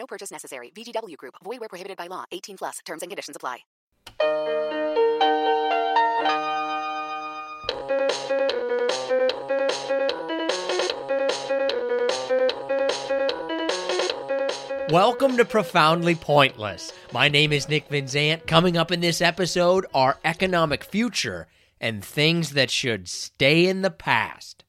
No purchase necessary. VGW Group. Void where prohibited by law. 18 plus. Terms and conditions apply. Welcome to Profoundly Pointless. My name is Nick Vinzant. Coming up in this episode are economic future and things that should stay in the past.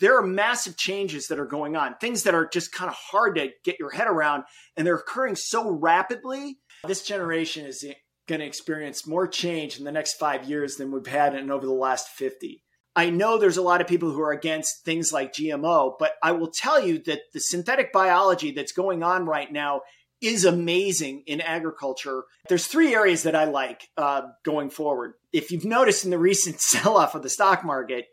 There are massive changes that are going on, things that are just kind of hard to get your head around, and they're occurring so rapidly. This generation is going to experience more change in the next five years than we've had in over the last 50. I know there's a lot of people who are against things like GMO, but I will tell you that the synthetic biology that's going on right now is amazing in agriculture. There's three areas that I like uh, going forward. If you've noticed in the recent sell off of the stock market,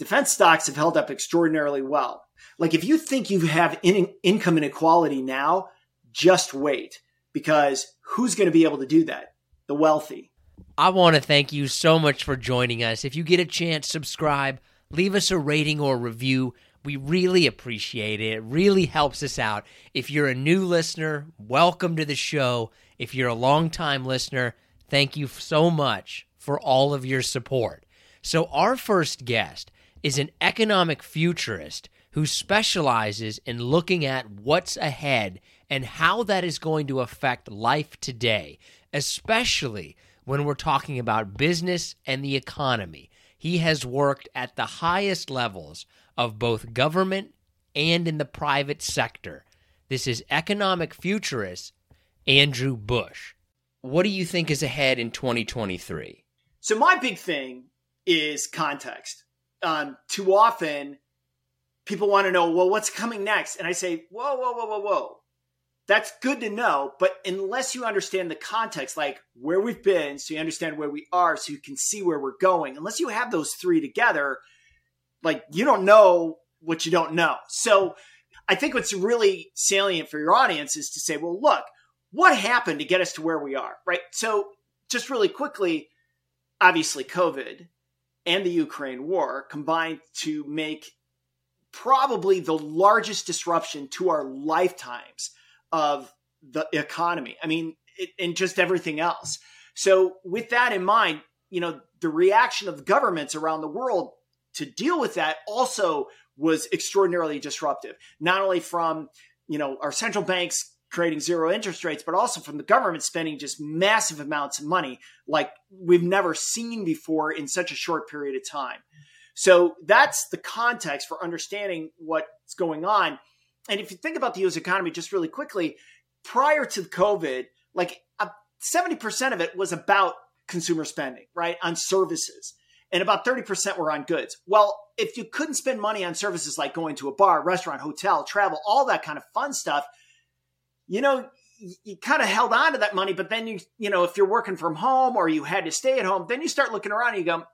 defense stocks have held up extraordinarily well. Like if you think you have in- income inequality now, just wait because who's going to be able to do that? The wealthy. I want to thank you so much for joining us. If you get a chance, subscribe, leave us a rating or review. We really appreciate it. It really helps us out. If you're a new listener, welcome to the show. If you're a longtime listener, thank you so much for all of your support. So, our first guest is an economic futurist who specializes in looking at what's ahead and how that is going to affect life today, especially when we're talking about business and the economy. He has worked at the highest levels of both government and in the private sector. This is economic futurist Andrew Busch. What do you think is ahead in 2023? So, my big thing is context. Um, too often, people want to know, well, what's coming next? And I say, whoa, whoa, whoa, whoa, whoa that's good to know. But unless you understand the context, like where we've been, so you understand where we are, so you can see where we're going, unless you have those three together, like you don't know what you don't know. So I think what's really salient for your audience is to say, well, look, what happened to get us to where we are, right? So just really quickly, obviously, COVID and the Ukraine war combined to make probably the largest disruption to our lifetimes of the economy. I mean, it, and just everything else. So, with that in mind, you know, the reaction of governments around the world to deal with that also was extraordinarily disruptive, not only from, you know, our central banks creating zero interest rates, but also from the government spending just massive amounts of money like we've never seen before in such a short period of time. So that's the context for understanding what's going on. And if you think about the US economy just really quickly, prior to COVID, like uh, 70% of it was about consumer spending, right? On services. And about 30% were on goods. Well, if you couldn't spend money on services like going to a bar, restaurant, hotel, travel, all that kind of fun stuff, you know, you, kind of held on to that money. But then you, you know, if you're working from home or you had to stay at home, then you start looking around and you go,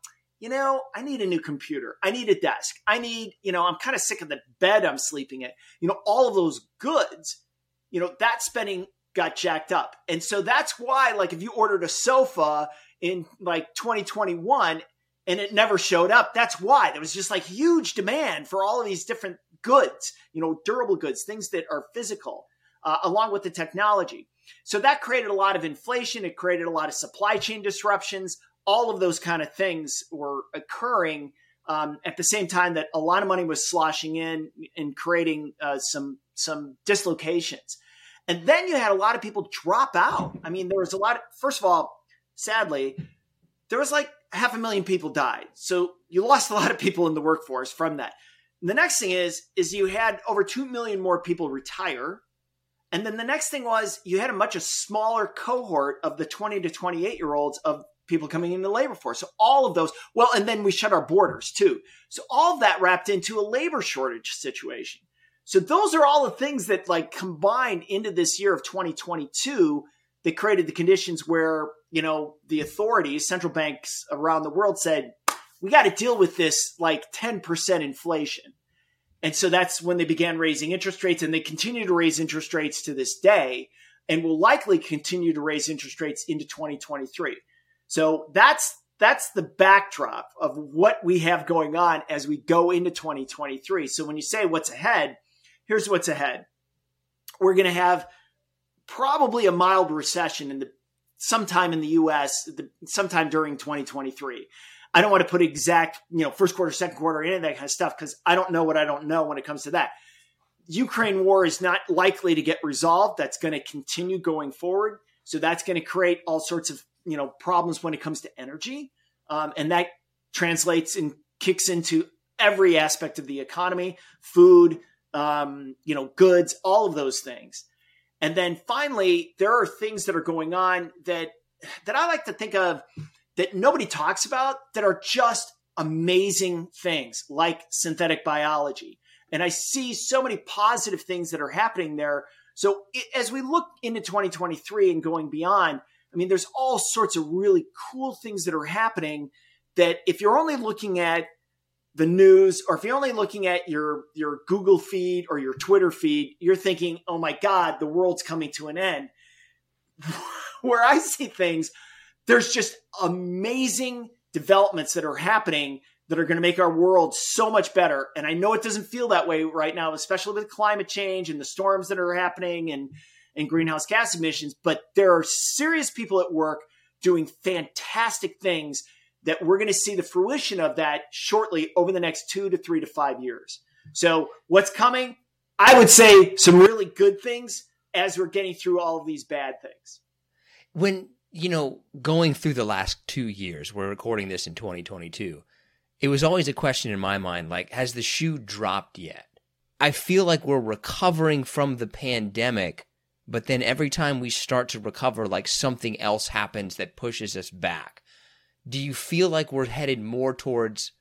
you know, I need a new computer. I need a desk. I need, you know, I'm kind of sick of the bed I'm sleeping in. You know, all of those goods, you know, that spending got jacked up. And so that's why, like, if you ordered a sofa in like 2021 and it never showed up, that's why there was just like huge demand for all of these different goods, you know, durable goods, things that are physical, uh, along with the technology. So that created a lot of inflation. It created a lot of supply chain disruptions all of those kind of things were occurring um, at the same time that a lot of money was sloshing in and creating uh, some some dislocations. And then you had a lot of people drop out. I mean, there was a lot. Of, first of all, sadly, there was like half a million people died. So you lost a lot of people in the workforce from that. And the next thing is is you had over two million more people retire. And then the next thing was you had a much a smaller cohort of the 20 to 28 year olds of people coming into the labor force. So all of those, well, and then we shut our borders too. So all of that wrapped into a labor shortage situation. So those are all the things that like combined into this year of 2022 that created the conditions where, you know, the authorities, central banks around the world said, we got to deal with this like 10% inflation. And so that's when they began raising interest rates and they continue to raise interest rates to this day and will likely continue to raise interest rates into 2023. So that's that's the backdrop of what we have going on as we go into 2023. So when you say what's ahead, here's what's ahead. We're going to have probably a mild recession in the sometime in the US the, sometime during 2023. I don't want to put exact, you know, first quarter, second quarter, any of that kind of stuff because I don't know what I don't know when it comes to that. Ukraine war is not likely to get resolved. That's going to continue going forward. So that's going to create all sorts of you know problems when it comes to energy, um, and that translates and kicks into every aspect of the economy, food, um, you know, goods, all of those things. And then finally, there are things that are going on that that I like to think of that nobody talks about that are just amazing things, like synthetic biology. And I see so many positive things that are happening there. So as we look into 2023 and going beyond, I mean, there's all sorts of really cool things that are happening that if you're only looking at the news or if you're only looking at your your Google feed or your Twitter feed, you're thinking, "Oh my god, the world's coming to an end." Where I see things, there's just amazing developments that are happening that are going to make our world so much better. And I know it doesn't feel that way right now, especially with climate change and the storms that are happening and and greenhouse gas emissions, but there are serious people at work doing fantastic things that we're going to see the fruition of that shortly over the next two to three to five years. So, what's coming? I would say some really good things as we're getting through all of these bad things. When, you know, going through the last two years, we're recording this in 2022, it was always a question in my mind like, has the shoe dropped yet? I feel like we're recovering from the pandemic but then every time we start to recover, like something else happens that pushes us back. Do you feel like we're headed more towards,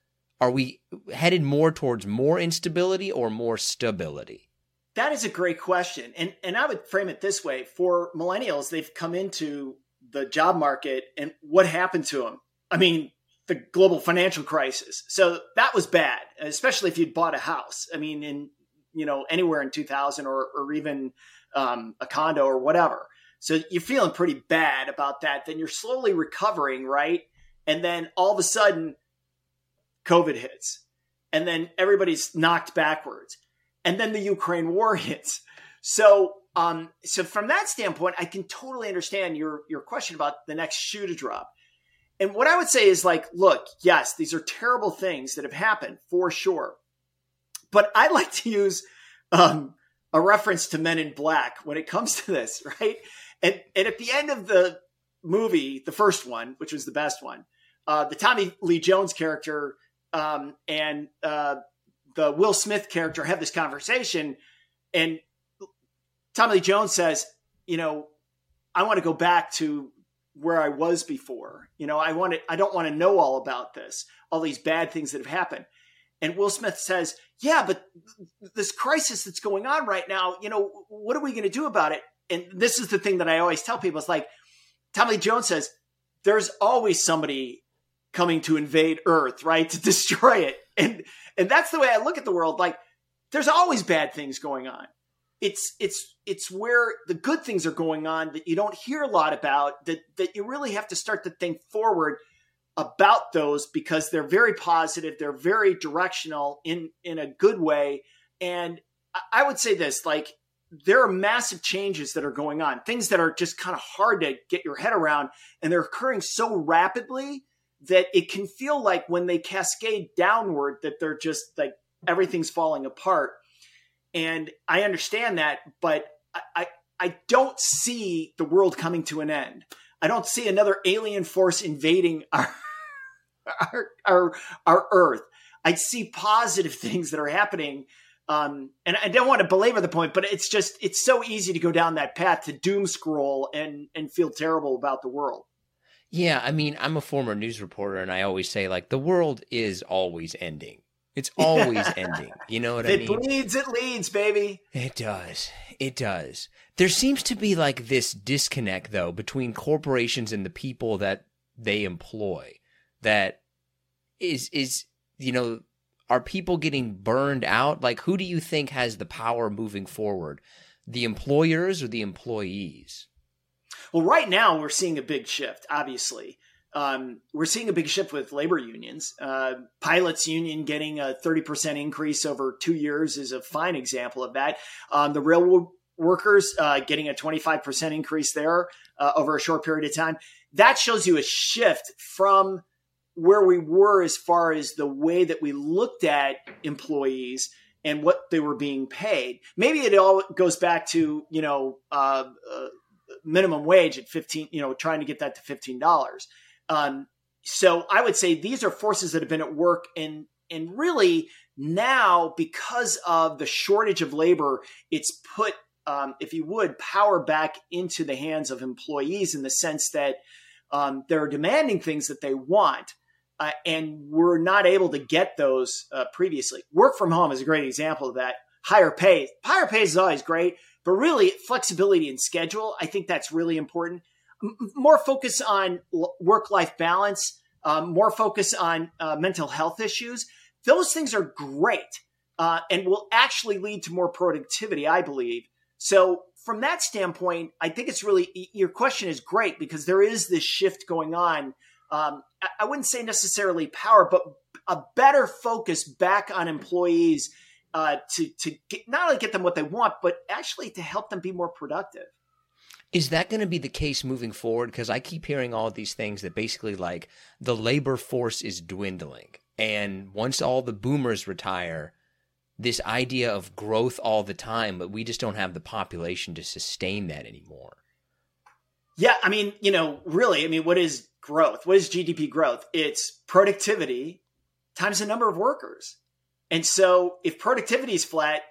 are we headed more towards more instability or more stability? That is a great question. And, and I would frame it this way for millennials, they've come into the job market and what happened to them? I mean, the global financial crisis. So that was bad, especially if you'd bought a house. I mean, in, you know, anywhere in 2000 or, or even um, a condo or whatever. So you're feeling pretty bad about that. Then you're slowly recovering, right? And then all of a sudden, COVID hits. And then everybody's knocked backwards. And then the Ukraine war hits. So, um, so from that standpoint, I can totally understand your your question about the next shoe to drop. And what I would say is like, look, yes, these are terrible things that have happened for sure. But I like to use um, a reference to Men in Black when it comes to this, right? And and at the end of the movie, the first one, which was the best one, uh, the Tommy Lee Jones character um, and uh, the Will Smith character have this conversation, and Tommy Lee Jones says, you know, I want to go back to where I was before. You know, I want to, I don't want to know all about this, all these bad things that have happened. And Will Smith says, Yeah, but this crisis that's going on right now, you know, what are we going to do about it? And this is the thing that I always tell people it's like, Tommy Jones says, There's always somebody coming to invade Earth, right? To destroy it. And and that's the way I look at the world. Like, there's always bad things going on. It's it's it's where the good things are going on that you don't hear a lot about that that you really have to start to think forward about those because they're very positive, they're very directional in in a good way. And I would say this, like there are massive changes that are going on, things that are just kind of hard to get your head around, and they're occurring so rapidly that it can feel like when they cascade downward that they're just like everything's falling apart. And I understand that, but I, I, I don't see the world coming to an end. I don't see another alien force invading our our, our, our earth. I see positive things that are happening. Um, and I don't want to belabor the point, but it's just it's so easy to go down that path to doom scroll and and feel terrible about the world. Yeah, I mean, I'm a former news reporter, and I always say like the world is always ending. It's always ending. You know what I mean? It bleeds, it leads, baby. It does. It does. There seems to be like this disconnect though between corporations and the people that they employ. That is is you know are people getting burned out? Like who do you think has the power moving forward? The employers or the employees? Well, right now we're seeing a big shift. Obviously, um, we're seeing a big shift with labor unions. Uh, pilots union getting a thirty percent increase over two years is a fine example of that. Um, the railroad workers uh, getting a twenty five percent increase there uh, over a short period of time. That shows you a shift from where we were as far as the way that we looked at employees and what they were being paid. Maybe it all goes back to you know uh, uh, minimum wage at fifteen, you know, trying to get that to fifteen dollars. Um, so I would say these are forces that have been at work, and and really now because of the shortage of labor, it's put, um, if you would, power back into the hands of employees in the sense that um, they're demanding things that they want uh, and we're not able to get those uh, previously. Work from home is a great example of that. Higher pay, higher pay is always great, but really flexibility in schedule, I think that's really important. More focus on work life balance, um, more focus on uh, mental health issues. Those things are great uh, and will actually lead to more productivity, I believe. So, from that standpoint, I think it's really your question is great because there is this shift going on um, I wouldn't say necessarily power, but a better focus back on employees uh, to to get, not only get them what they want, but actually to help them be more productive. Is that going to be the case moving forward? Because I keep hearing all these things that basically like the labor force is dwindling, and once all the boomers retire, this idea of growth all the time, but we just don't have the population to sustain that anymore. Yeah, I mean, you know, really, I mean, what is growth? What is GDP growth? It's productivity times the number of workers. And so if productivity is flat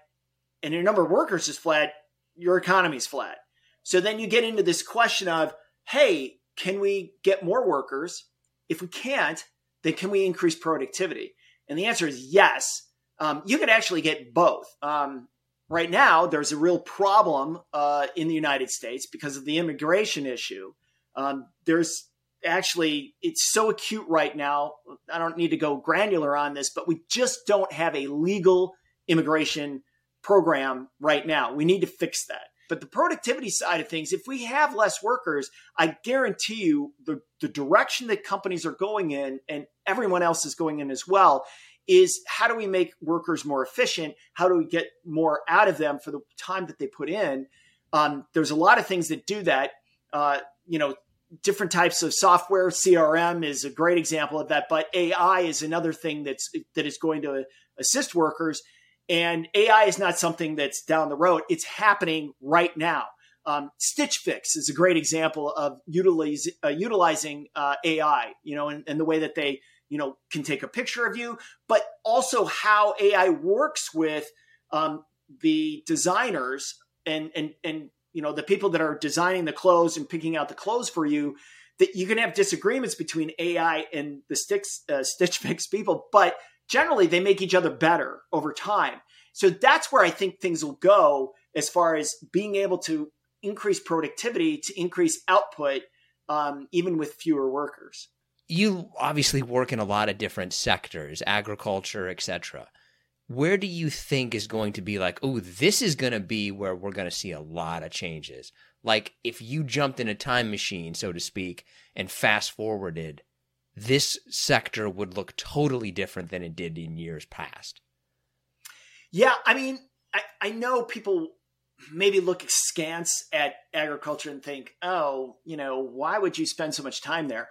and your number of workers is flat, your economy is flat. So then you get into this question of, hey, can we get more workers? If we can't, then can we increase productivity? And the answer is yes. Um, you could actually get both. Um, right now, there's a real problem uh, in the United States because of the immigration issue. Um, there's actually it's so acute right now. I don't need to go granular on this, but we just don't have a legal immigration program right now. We need to fix that. But the productivity side of things, if we have less workers, I guarantee you the, the direction that companies are going in and everyone else is going in as well is how do we make workers more efficient? How do we get more out of them for the time that they put in? Um, there's a lot of things that do that. Uh, you know, different types of software. CRM is a great example of that, but AI is another thing that's that is going to assist workers. And AI is not something that's down the road; it's happening right now. Um, Stitch Fix is a great example of utilize, uh, utilizing uh, AI. You know, and, and the way that they you know can take a picture of you, but also how AI works with um, the designers and and and you know the people that are designing the clothes and picking out the clothes for you that you can have disagreements between AI and the Stitch uh, Stitch Fix people, but generally they make each other better over time. So that's where I think things will go as far as being able to increase productivity to increase output, um, even with fewer workers. You obviously work in a lot of different sectors, agriculture, etc where do you think is going to be like, oh, this is going to be where we're going to see a lot of changes? Like if you jumped in a time machine, so to speak, and fast forwarded, this sector would look totally different than it did in years past. Yeah, I mean, I, I know people maybe look askance at agriculture and think, oh, you know, why would you spend so much time there?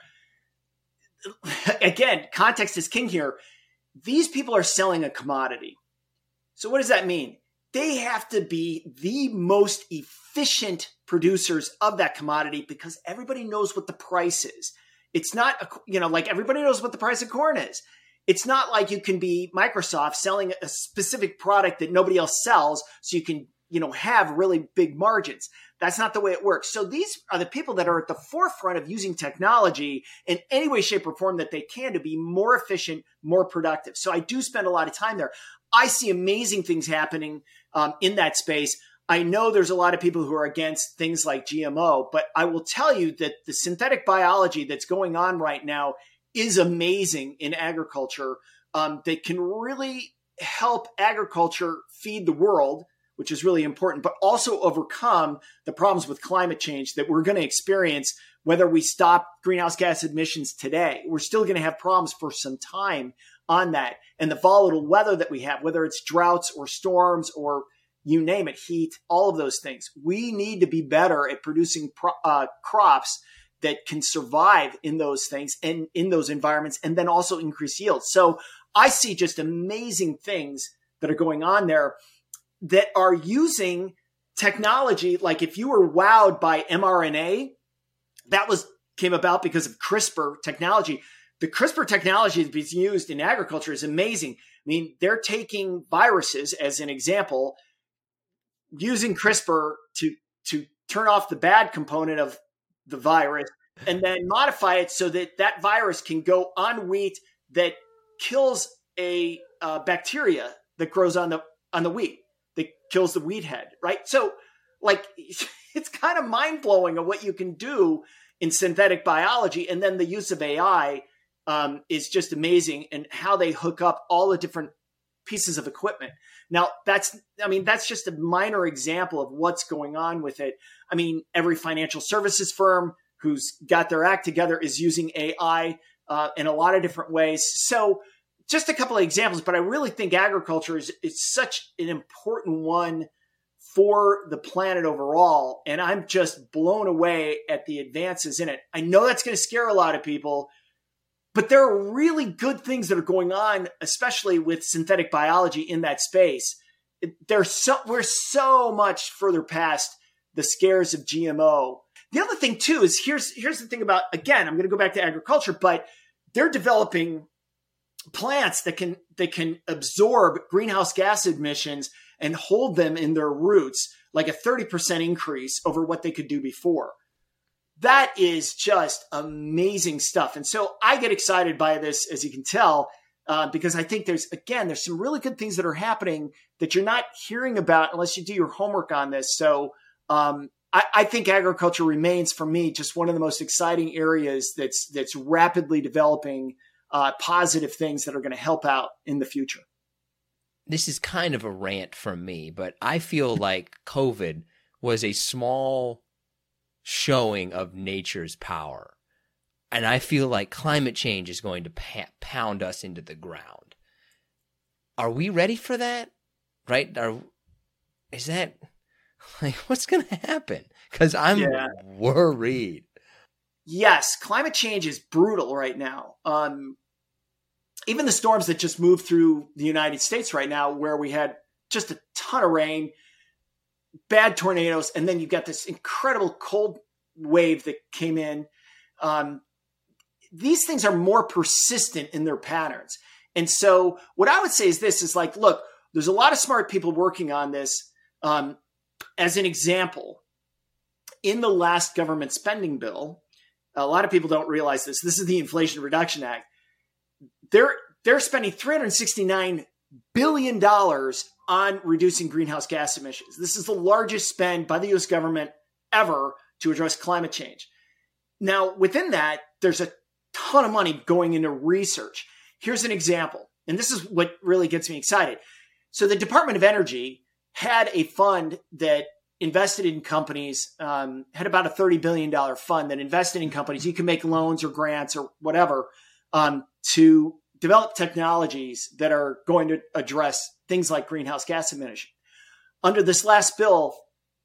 Again, context is king here these people are selling a commodity. So, what does that mean? They have to be the most efficient producers of that commodity because everybody knows what the price is. It's not, a, you know, like everybody knows what the price of corn is. It's not like you can be Microsoft selling a specific product that nobody else sells so you can you know, have really big margins. That's not the way it works. So these are the people that are at the forefront of using technology in any way, shape, or form that they can to be more efficient, more productive. So I do spend a lot of time there. I see amazing things happening um, in that space. I know there's a lot of people who are against things like GMO, but I will tell you that the synthetic biology that's going on right now is amazing in agriculture. Um, that can really help agriculture feed the world, which is really important, but also overcome the problems with climate change that we're going to experience whether we stop greenhouse gas emissions today. We're still going to have problems for some time on that. And the volatile weather that we have, whether it's droughts or storms or you name it, heat, all of those things. We need to be better at producing pro- uh, crops that can survive in those things and in those environments and then also increase yields. So I see just amazing things that are going on there that are using technology. Like if you were wowed by mRNA, that was came about because of CRISPR technology. The CRISPR technology that's being used in agriculture is amazing. I mean, they're taking viruses as an example using CRISPR to to turn off the bad component of the virus and then modify it so that that virus can go on wheat that kills a uh, bacteria that grows on the on the wheat that kills the wheat head right so like it's kind of mind-blowing of what you can do in synthetic biology and then the use of ai um, is just amazing and how they hook up all the different pieces of equipment. Now, that's, I mean, that's just a minor example of what's going on with it. I mean, every financial services firm who's got their act together is using AI uh, in a lot of different ways. So, just a couple of examples, but I really think agriculture is, is such an important one for the planet overall. And I'm just blown away at the advances in it. I know that's going to scare a lot of people but there are really good things that are going on, especially with synthetic biology in that space. There's so we're so much further past the scares of GMO. The other thing too is here's here's the thing about again, I'm going to go back to agriculture, but they're developing plants that can that can absorb greenhouse gas emissions and hold them in their roots like a 30% increase over what they could do before that is just amazing stuff. And so I get excited by this, as you can tell, uh, because I think there's, again, there's some really good things that are happening that you're not hearing about unless you do your homework on this. So um, I, I, think agriculture remains, for me, just one of the most exciting areas that's that's rapidly developing uh, positive things that are going to help out in the future. This is kind of a rant from me, but I feel like COVID was a small showing of nature's power. And I feel like climate change is going to pound us into the ground. Are we ready for that? Right? Are, is that like what's going to happen? Because I'm yeah. worried. Yes, climate change is brutal right now. Um, even the storms that just moved through the United States right now, where we had just a ton of rain, bad tornadoes, and then you got this incredible cold wave that came in. Um, these things are more persistent in their patterns. And so, what I would say is this: is like, look, there's a lot of smart people working on this. Um, as an example, in the last government spending bill, a lot of people don't realize this. This is the Inflation Reduction Act. They're they're spending 369 billion dollars on reducing greenhouse gas emissions. This is the largest spend by the US government ever to address climate change. Now, within that, there's a ton of money going into research. Here's an example, and this is what really gets me excited. So, the Department of Energy had a fund that invested in companies, um, had about a $30 billion fund that invested in companies. You can make loans or grants or whatever um, to develop technologies that are going to address things like greenhouse gas emission. Under this last bill,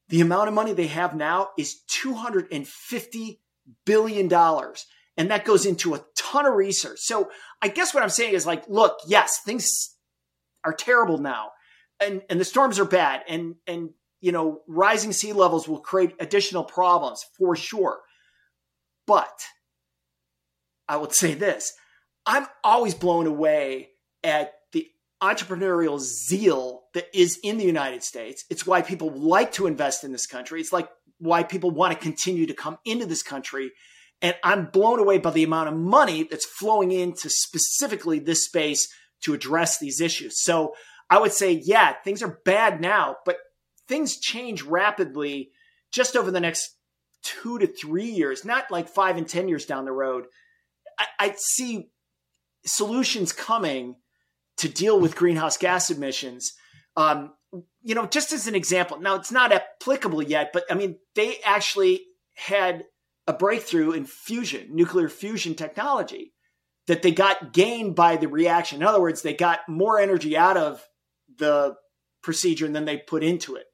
the amount of money they have now is $250 billion. And that goes into a ton of research. So I guess what I'm saying is like, look, yes, things are terrible now. And, and the storms are bad. And, and, you know, rising sea levels will create additional problems for sure. But I would say this I'm always blown away at entrepreneurial zeal that is in the United States. It's why people like to invest in this country. It's like why people want to continue to come into this country. And I'm blown away by the amount of money that's flowing into specifically this space to address these issues. So I would say, yeah, things are bad now, but things change rapidly just over the next two to three years, not like five and 10 years down the road. I, I see solutions coming to deal with greenhouse gas emissions. Um, you know, just as an example, now it's not applicable yet, but I mean, they actually had a breakthrough in fusion, nuclear fusion technology that they got gained by the reaction. In other words, they got more energy out of the procedure than they put into it.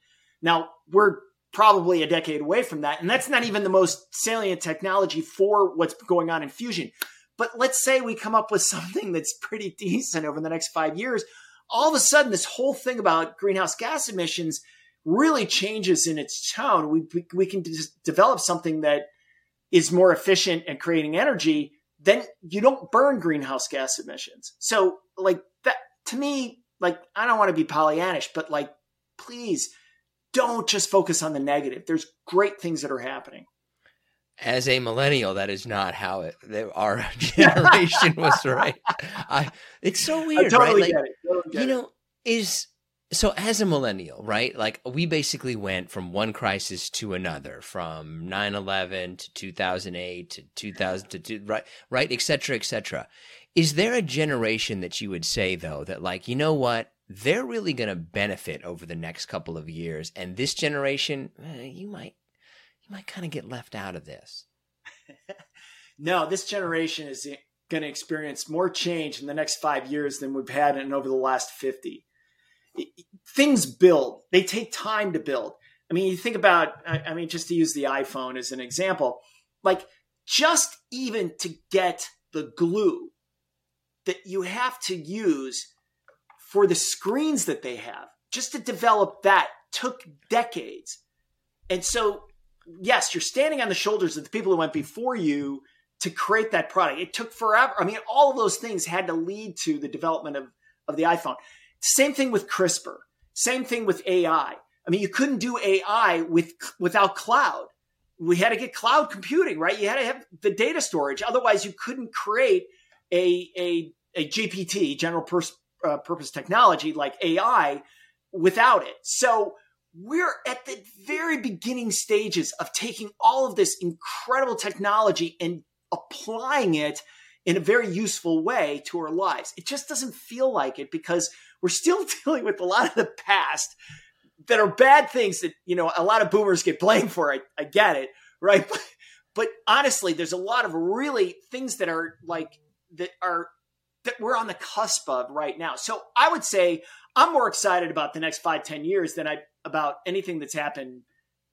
Now, we're probably a decade away from that. And that's not even the most salient technology for what's going on in fusion. But let's say we come up with something that's pretty decent over the next five years. All of a sudden, this whole thing about greenhouse gas emissions really changes in its tone. We, we, we can develop something that is more efficient at creating energy. Then you don't burn greenhouse gas emissions. So, like that to me, like I don't want to be Pollyannish, but like, please don't just focus on the negative. There's great things that are happening as a millennial, that is not how it our generation was right. I it's so weird, totally right? Like, totally you know, is so as a millennial, right? Like we basically went from one crisis to another, from 9-11 to 2008 to 2000 to two, right, right, et cetera, et cetera. Is there a generation that you would say though that like, you know what? They're really going to benefit over the next couple of years. And this generation, eh, you might you might kind of get left out of this. no, this generation is going to experience more change in the next five years than we've had in over the last 50. Things build, they take time to build. I mean, you think about, I mean, just to use the iPhone as an example, like just even to get the glue that you have to use for the screens that they have, just to develop that took decades. And so yes, you're standing on the shoulders of the people who went before you to create that product. It took forever. I mean, all of those things had to lead to the development of, of the iPhone. Same thing with CRISPR. Same thing with AI. I mean, you couldn't do AI with without cloud. We had to get cloud computing, right? You had to have the data storage. Otherwise, you couldn't create a a, a GPT, general pers- uh, purpose technology like AI, without it. So we're at the very beginning stages of taking all of this incredible technology and applying it in a very useful way to our lives. It just doesn't feel like it because we're still dealing with a lot of the past that are bad things that, you know, a lot of boomers get blamed for. I, I get it, right? But, but honestly, there's a lot of really things that are like, that are, that we're on the cusp of right now. So I would say I'm more excited about the next five, ten years than I about anything that's happened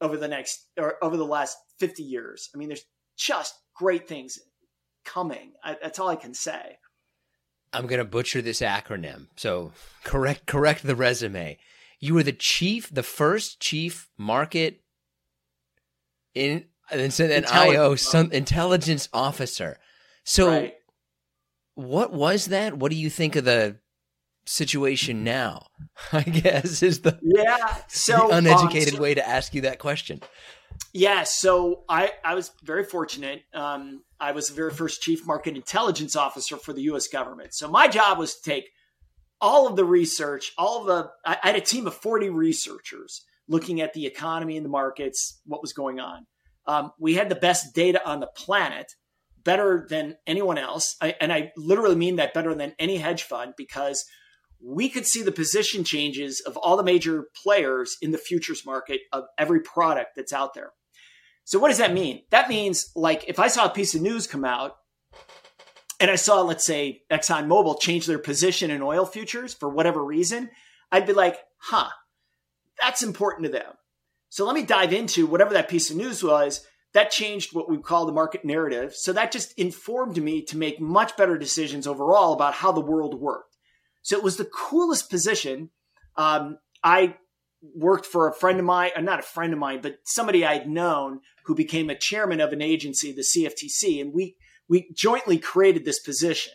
over the next or over the last 50 years. I mean, there's just great things coming. I, that's all I can say. I'm going to butcher this acronym. So correct correct the resume. You were the chief, the first chief market in and so then IO some intelligence officer. So right. what was that? What do you think of the situation now? I guess is the yeah so the uneducated um, so, way to ask you that question. Yeah, so I I was very fortunate. Um, I was the very first chief market intelligence officer for the U.S. government. So my job was to take all of the research, all of the I, I had a team of forty researchers looking at the economy and the markets, what was going on. Um, we had the best data on the planet, better than anyone else, I, and I literally mean that better than any hedge fund because we could see the position changes of all the major players in the futures market of every product that's out there. So what does that mean? That means like if I saw a piece of news come out and I saw, let's say, ExxonMobil change their position in oil futures for whatever reason, I'd be like, huh, that's important to them. So let me dive into whatever that piece of news was. That changed what we call the market narrative. So that just informed me to make much better decisions overall about how the world worked. So it was the coolest position. Um, I worked for a friend of mine, not a friend of mine, but somebody I'd known who became a chairman of an agency, the CFTC, and we we jointly created this position.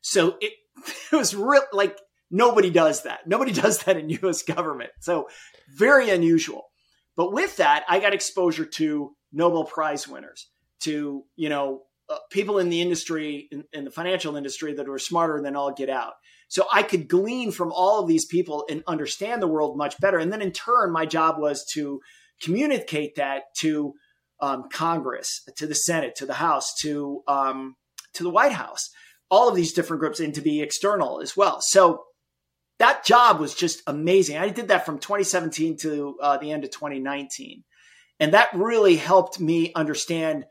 So it, it was real like Nobody does that. Nobody does that in US government. So very unusual. But with that, I got exposure to Nobel Prize winners, to, you know, uh, people in the industry, in, in the financial industry that were smarter than all get out. So I could glean from all of these people and understand the world much better. And then in turn, my job was to communicate that to um, Congress, to the Senate, to the House, to um, to the White House, all of these different groups, and to be external as well. So that job was just amazing. I did that from 2017 to uh, the end of 2019, and that really helped me understand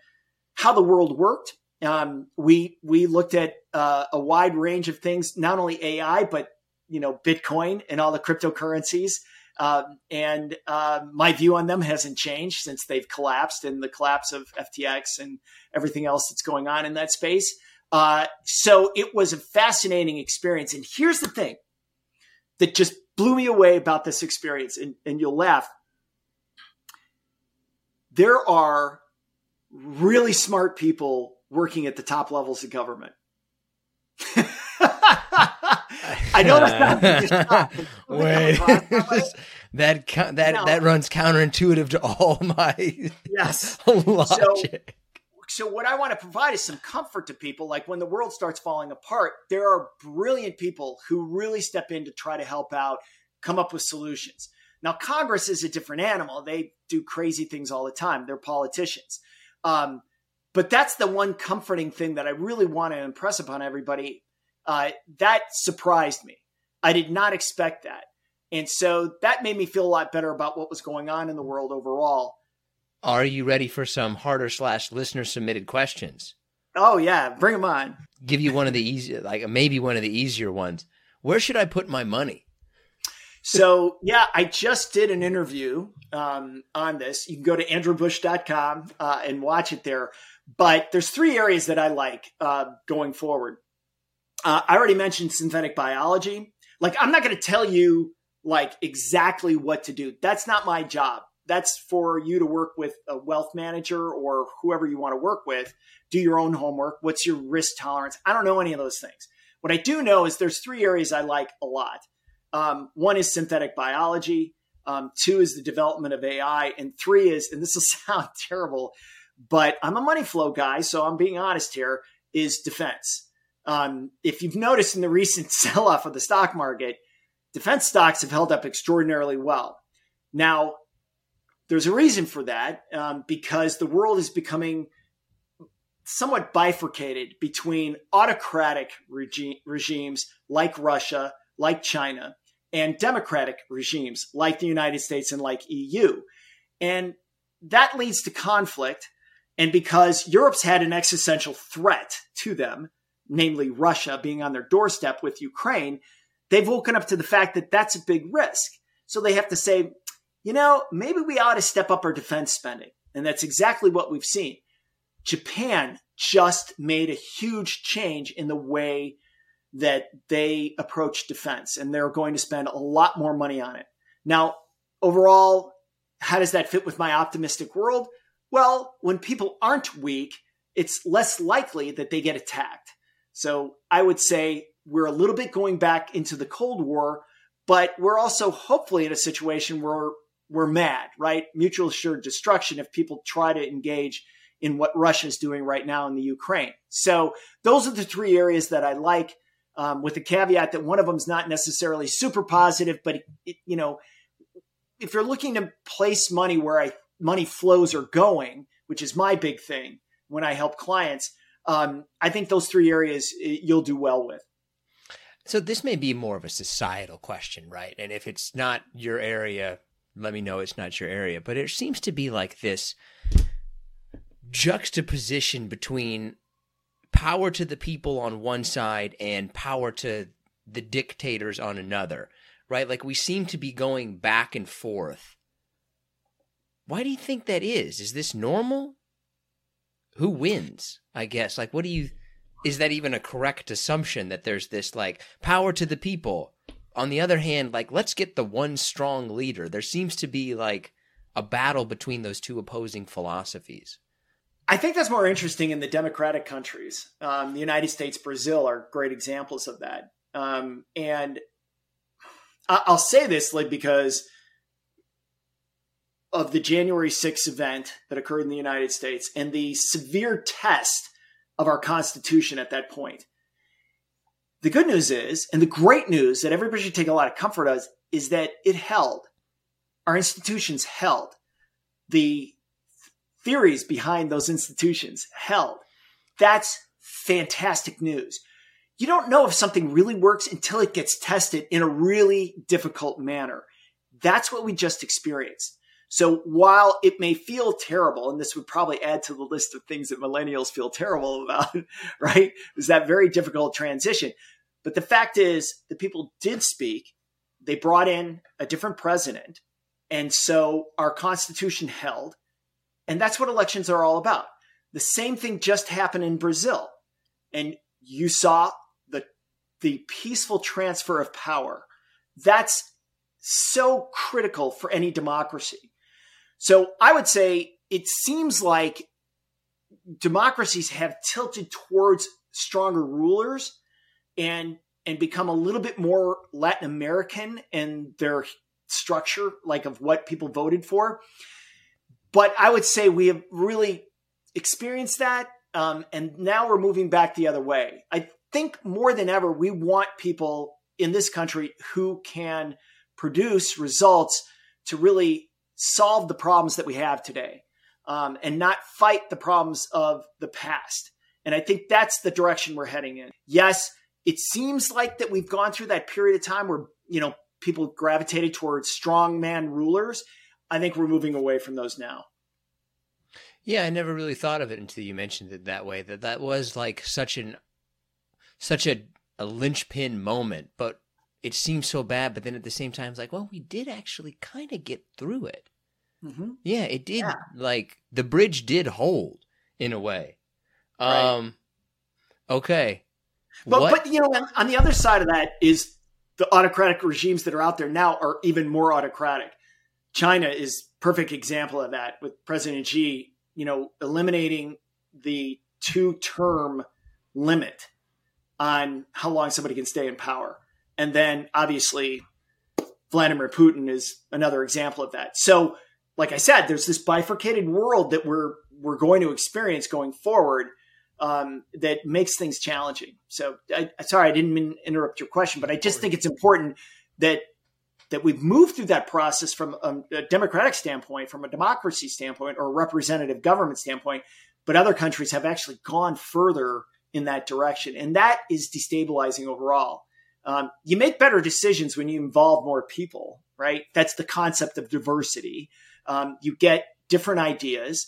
how the world worked. Um, we we looked at uh, a wide range of things, not only AI, but you know Bitcoin and all the cryptocurrencies. Um, and uh, my view on them hasn't changed since they've collapsed and the collapse of FTX and everything else that's going on in that space. Uh, so it was a fascinating experience. And here's the thing that just blew me away about this experience, and, and you'll laugh. There are really smart people working at the top levels of government. I know that's not Wait, that that no. that runs counterintuitive to all my yes logic. So, so what I want to provide is some comfort to people. Like when the world starts falling apart, there are brilliant people who really step in to try to help out, come up with solutions. Now, Congress is a different animal. They do crazy things all the time. They're politicians. Um, but that's the one comforting thing that I really want to impress upon everybody. Uh, that surprised me. I did not expect that. And so that made me feel a lot better about what was going on in the world overall. Are you ready for some harder slash listener submitted questions? Oh yeah, bring them on. Give you one of the easy, like maybe one of the easier ones. Where should I put my money? So yeah, I just did an interview um, on this. You can go to andrewbusch.com uh, and watch it there. But there's three areas that I like uh, going forward. Uh, I already mentioned synthetic biology. Like, I'm not going to tell you like exactly what to do. That's not my job. That's for you to work with a wealth manager or whoever you want to work with. Do your own homework. What's your risk tolerance? I don't know any of those things. What I do know is there's three areas I like a lot. Um, one is synthetic biology. Um, two is the development of AI, and three is, and this will sound terrible, but I'm a money flow guy, so I'm being honest here, is defense. Um, if you've noticed in the recent sell off of the stock market, defense stocks have held up extraordinarily well. Now, there's a reason for that um, because the world is becoming somewhat bifurcated between autocratic regi- regimes like Russia, like China, and democratic regimes like the United States and like EU. And that leads to conflict and because Europe's had an existential threat to them, namely Russia being on their doorstep with Ukraine, they've woken up to the fact that that's a big risk. So they have to say, you know, maybe we ought to step up our defense spending. And that's exactly what we've seen. Japan just made a huge change in the way that they approach defense, and they're going to spend a lot more money on it. Now, overall, how does that fit with my optimistic world? Well, when people aren't weak, it's less likely that they get attacked. So I would say we're a little bit going back into the Cold War, but we're also hopefully in a situation where we're mad, right? Mutual assured destruction if people try to engage in what Russia is doing right now in the Ukraine. So those are the three areas that I like, um, with the caveat that one of them is not necessarily super positive, but it, it, you know, if you're looking to place money where I money flows are going, which is my big thing when I help clients, um, I think those three areas eh, you'll do well with. So this may be more of a societal question, right? And if it's not your area, let me know it's not your area. But it seems to be like this juxtaposition between power to the people on one side and power to the dictators on another, right? Like we seem to be going back and forth why do you think that is? Is this normal? Who wins? I guess. Like, what do you. Is that even a correct assumption that there's this, like, power to the people? On the other hand, like, let's get the one strong leader. There seems to be, like, a battle between those two opposing philosophies. I think that's more interesting in the democratic countries. Um, the United States, Brazil are great examples of that. Um, and I- I'll say this like because of the January 6th event that occurred in the United States and the severe test of our Constitution at that point. The good news is, and the great news that everybody should take a lot of comfort of, is that it held. Our institutions held. The theories behind those institutions held. That's fantastic news. You don't know if something really works until it gets tested in a really difficult manner. That's what we just experienced. So while it may feel terrible, and this would probably add to the list of things that millennials feel terrible about, right? Is that very difficult transition. But the fact is, the people did speak. They brought in a different president. And so our Constitution held. And that's what elections are all about. The same thing just happened in Brazil. And you saw the, the peaceful transfer of power. That's so critical for any democracy. So I would say it seems like democracies have tilted towards stronger rulers and and become a little bit more Latin American in their structure, like of what people voted for. But I would say we have really experienced that, um, and now we're moving back the other way. I think more than ever, we want people in this country who can produce results to really solve the problems that we have today um, and not fight the problems of the past. And I think that's the direction we're heading in. Yes, it seems like that we've gone through that period of time where, you know, people gravitated towards strongman rulers. I think we're moving away from those now. Yeah, I never really thought of it until you mentioned it that way. That that was like such an such a a linchpin moment, but it seems so bad. But then at the same time, it's like, well, we did actually kind of get through it. Mm-hmm. Yeah, it did. Yeah. Like the bridge did hold in a way. Right. Um. Okay. But What- but you know, on, the other side of that is the autocratic regimes that are out there now are even more autocratic. China is perfect example of that with President Xi, you know, eliminating the two-term limit on how long somebody can stay in power. And then obviously Vladimir Putin is another example of that. So, like I said, there's this bifurcated world that we're we're going to experience going forward um, that makes things challenging. So, I, sorry, I didn't mean interrupt your question, but I just think it's important that that we've moved through that process from a, a democratic standpoint, from a democracy standpoint, or a representative government standpoint. But other countries have actually gone further in that direction, and that is destabilizing overall. Um, you make better decisions when you involve more people, right? That's the concept of diversity. Um, you get different ideas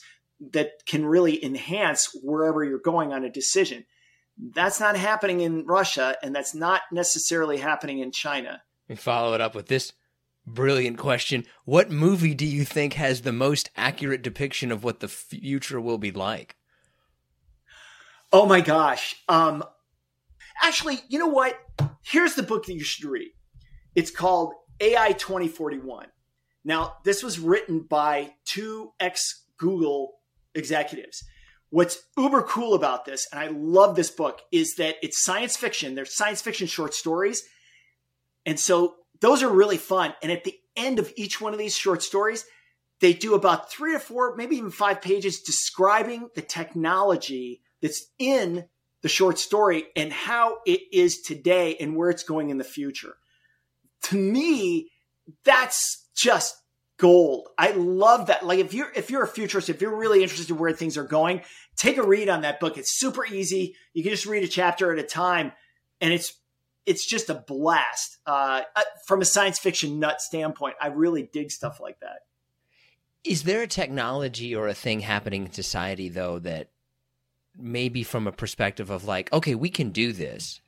that can really enhance wherever you're going on a decision. That's not happening in Russia, and that's not necessarily happening in China. And follow it up with this brilliant question: What movie do you think has the most accurate depiction of what the future will be like? Oh my gosh. Um, actually, you know what? Here's the book that you should read. It's called AI 2041. Now, this was written by two ex Google executives. What's uber cool about this, and I love this book, is that it's science fiction. They're science fiction short stories. And so those are really fun. And at the end of each one of these short stories, they do about three or four, maybe even five pages describing the technology that's in the short story and how it is today and where it's going in the future. To me, that's just gold. I love that. Like if you're if you're a futurist, if you're really interested in where things are going, take a read on that book. It's super easy. You can just read a chapter at a time, and it's it's just a blast. Uh, from a science fiction nut standpoint, I really dig stuff like that. Is there a technology or a thing happening in society though that maybe from a perspective of like, okay, we can do this.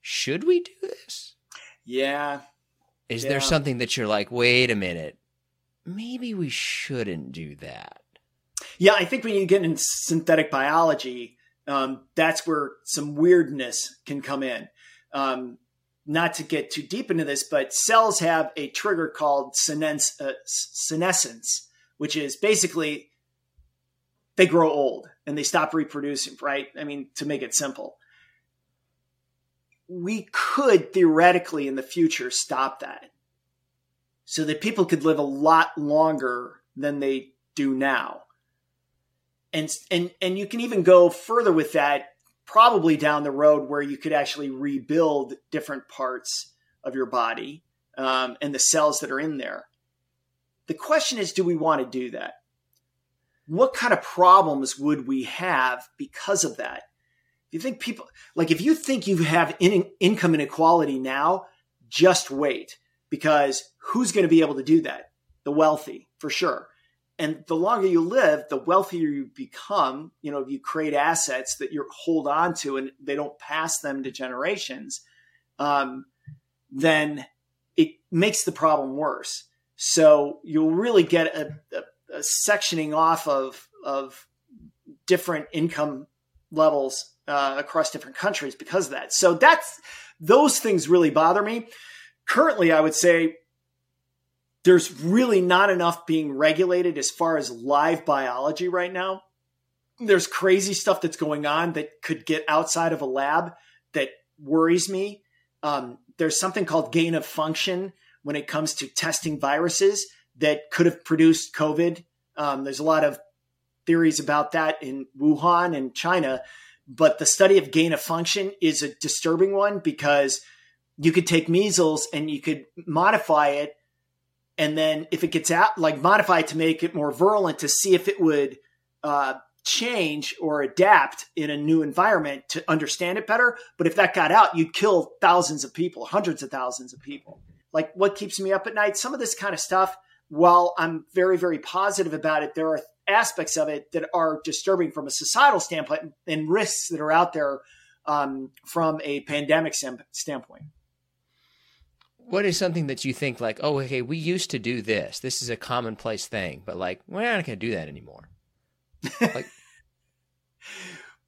Should we do this? Yeah. Is Yeah. there something that you're like, wait a minute, maybe we shouldn't do that? Yeah, I think when you get in synthetic biology, um, that's where some weirdness can come in. Um, not to get too deep into this, but cells have a trigger called senescence, uh, senescence, which is basically they grow old and they stop reproducing, right? I mean, to make it simple. We could theoretically in the future stop that. so that people could live a lot longer than they do now. And and and you can even go further with that probably down the road where you could actually rebuild different parts of your body um, and the cells that are in there. The question is, do we want to do that? What kind of problems would we have because of that? If you think people, like if you think you have in, income inequality now, just wait because who's going to be able to do that? The wealthy, for sure. And the longer you live, the wealthier you become. You know, if you create assets that you hold on to and they don't pass them to generations, um, then it makes the problem worse. So you'll really get a, a, a sectioning off of of different income levels uh, across different countries because of that. So that's those things really bother me. Currently, I would say there's really not enough being regulated as far as live biology right now. There's crazy stuff that's going on that could get outside of a lab that worries me. Um, there's something called gain of function when it comes to testing viruses that could have produced COVID. Um, there's a lot of theories about that in Wuhan and China, but the study of gain of function is a disturbing one because you could take measles and you could modify it. And then if it gets out like modify it to make it more virulent to see if it would uh, change or adapt in a new environment to understand it better. But if that got out you'd kill thousands of people hundreds of thousands of people. Like what keeps me up at night? Some of this kind of stuff while i'm very very positive about it there are aspects of it that are disturbing from a societal standpoint and risks that are out there um, from a pandemic standpoint what is something that you think like, oh, okay, we used to do this. This is a commonplace thing, but like we're not going to do that anymore. like,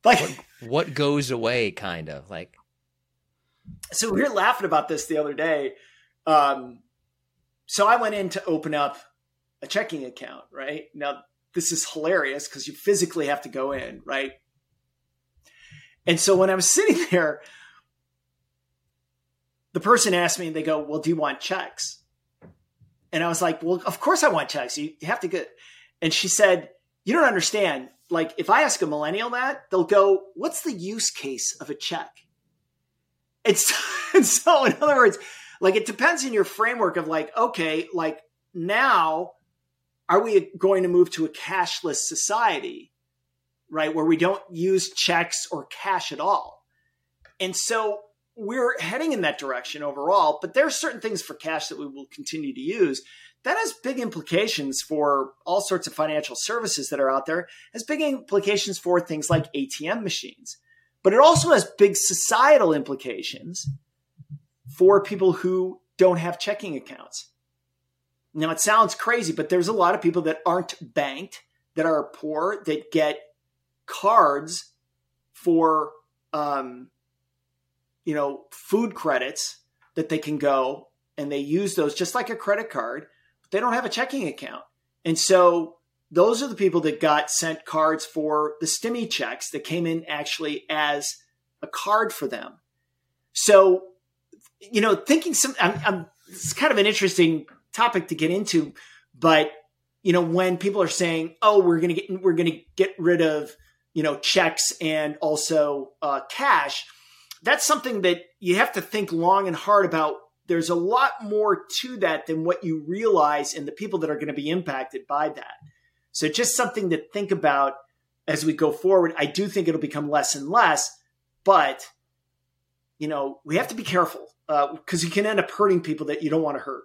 like what, what, goes away, kind of like. So we were laughing about this the other day. Um, so I went in to open up a checking account. Right now, this is hilarious because you physically have to go in, right? And so when I was sitting there the person asked me, and they go, Well, do you want checks? And I was like, Well, of course I want checks. You have to get. And she said, You don't understand. Like, if I ask a millennial that, they'll go, What's the use case of a check? It's and so, in other words, like it depends in your framework of like, okay, like now, are we going to move to a cashless society, right? Where we don't use checks or cash at all. And so we're heading in that direction overall, but there are certain things for cash that we will continue to use. That has big implications for all sorts of financial services that are out there, has big implications for things like ATM machines. But it also has big societal implications for people who don't have checking accounts. Now, it sounds crazy, but there's a lot of people that aren't banked, that are poor, that get cards for um, you know, food credits that they can go and they use those just like a credit card, but they don't have a checking account. And so those are the people that got sent cards for the stimmy checks that came in actually as a card for them. So, you know, thinking some, I'm, I'm, it's kind of an interesting topic to get into, but you know, when people are saying, "Oh, we're gonna get, we're gonna get rid of, you know, checks and also uh, cash," that's something that you have to think long and hard about. There's a lot more to that than what you realize and the people that are going to be impacted by that. So just something to think about as we go forward. I do think it'll become less and less, but you know, we have to be careful because uh, you can end up hurting people that you don't want to hurt.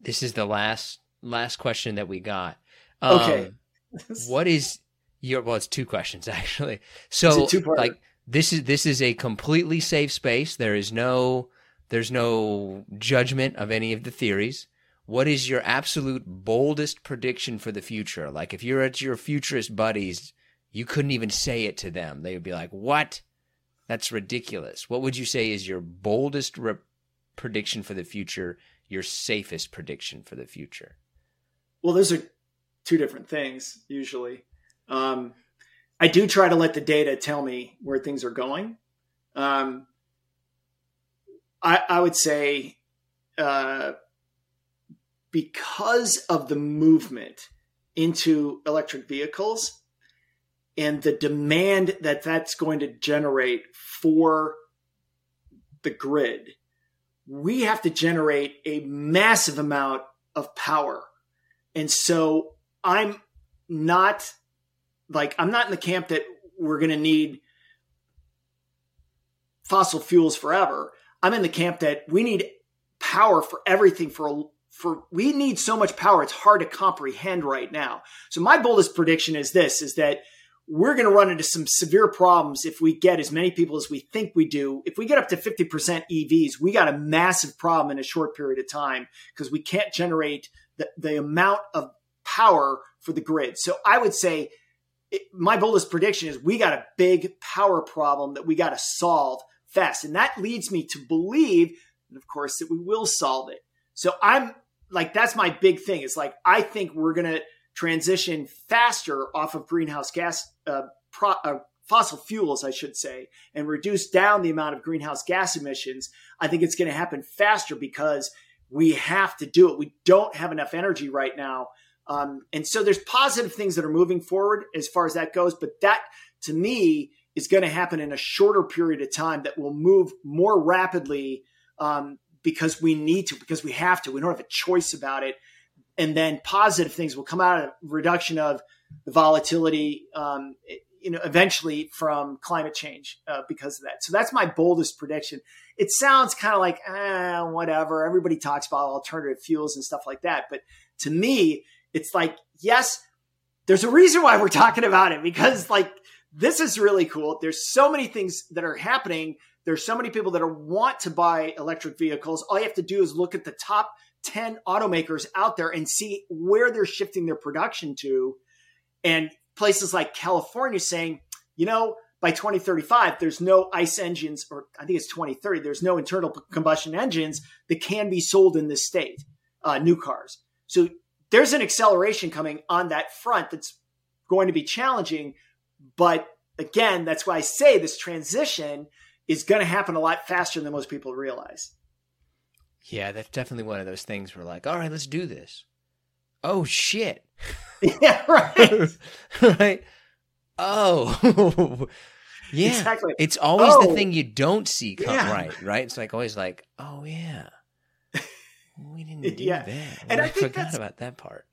This is the last last question that we got. Um, okay. what is your well? It's two questions actually. So like this is this is a completely safe space. There is no there's no judgment of any of the theories. What is your absolute boldest prediction for the future? Like if you're at your futurist buddies, you couldn't even say it to them. They would be like, "What? That's ridiculous." What would you say is your boldest re- prediction for the future? Your safest prediction for the future? Well, those are two different things usually. Um, I do try to let the data tell me where things are going. Um, I, I, would say uh, because of the movement into electric vehicles and the demand that that's going to generate for the grid, we have to generate a massive amount of power. And so I'm not like, I'm not in the camp that we're going to need fossil fuels forever. I'm in the camp that we need power for everything for for we need so much power it's hard to comprehend right now. So my boldest prediction is this is that we're going to run into some severe problems if we get as many people as we think we do. If we get up to 50% EVs, we got a massive problem in a short period of time because we can't generate the, the amount of power for the grid. So I would say it, my boldest prediction is we got a big power problem that we got to solve fast. And that leads me to believe, and of course, that we will solve it. So I'm like, that's my big thing. It's like, I think we're going to transition faster off of greenhouse gas, uh, pro, uh, fossil fuels, I should say, and reduce down the amount of greenhouse gas emissions. I think it's going to happen faster because we have to do it. We don't have enough energy right now. Um, and so there's positive things that are moving forward as far as that goes. But that to me is going to happen in a shorter period of time that will move more rapidly um, because we need to, because we have to. We don't have a choice about it. And then positive things will come out of reduction of the volatility, um, you know, eventually from climate change uh, because of that. So that's my boldest prediction. It sounds kind of like, eh, whatever. Everybody talks about alternative fuels and stuff like that. But to me, it's like, yes, there's a reason why we're talking about it because like this is really cool. There's so many things that are happening there's so many people that are, want to buy electric vehicles. All you have to do is look at the top 10 automakers out there and see where they're shifting their production to. And places like California saying, you know, by 2035, there's no ICE engines, or I think it's 2030, there's no internal combustion engines that can be sold in this state, uh, new cars. So there's an acceleration coming on that front that's going to be challenging. But again, that's why I say this transition is going to happen a lot faster than most people realize. Yeah, that's definitely one of those things where like, all right, let's do this. Oh shit. yeah, right. right. Oh. yeah. Exactly. It's always oh. the thing you don't see come Yeah. right, right? It's like always like, oh yeah. We didn't do Yeah. that. And We I think forgot that's- about that part.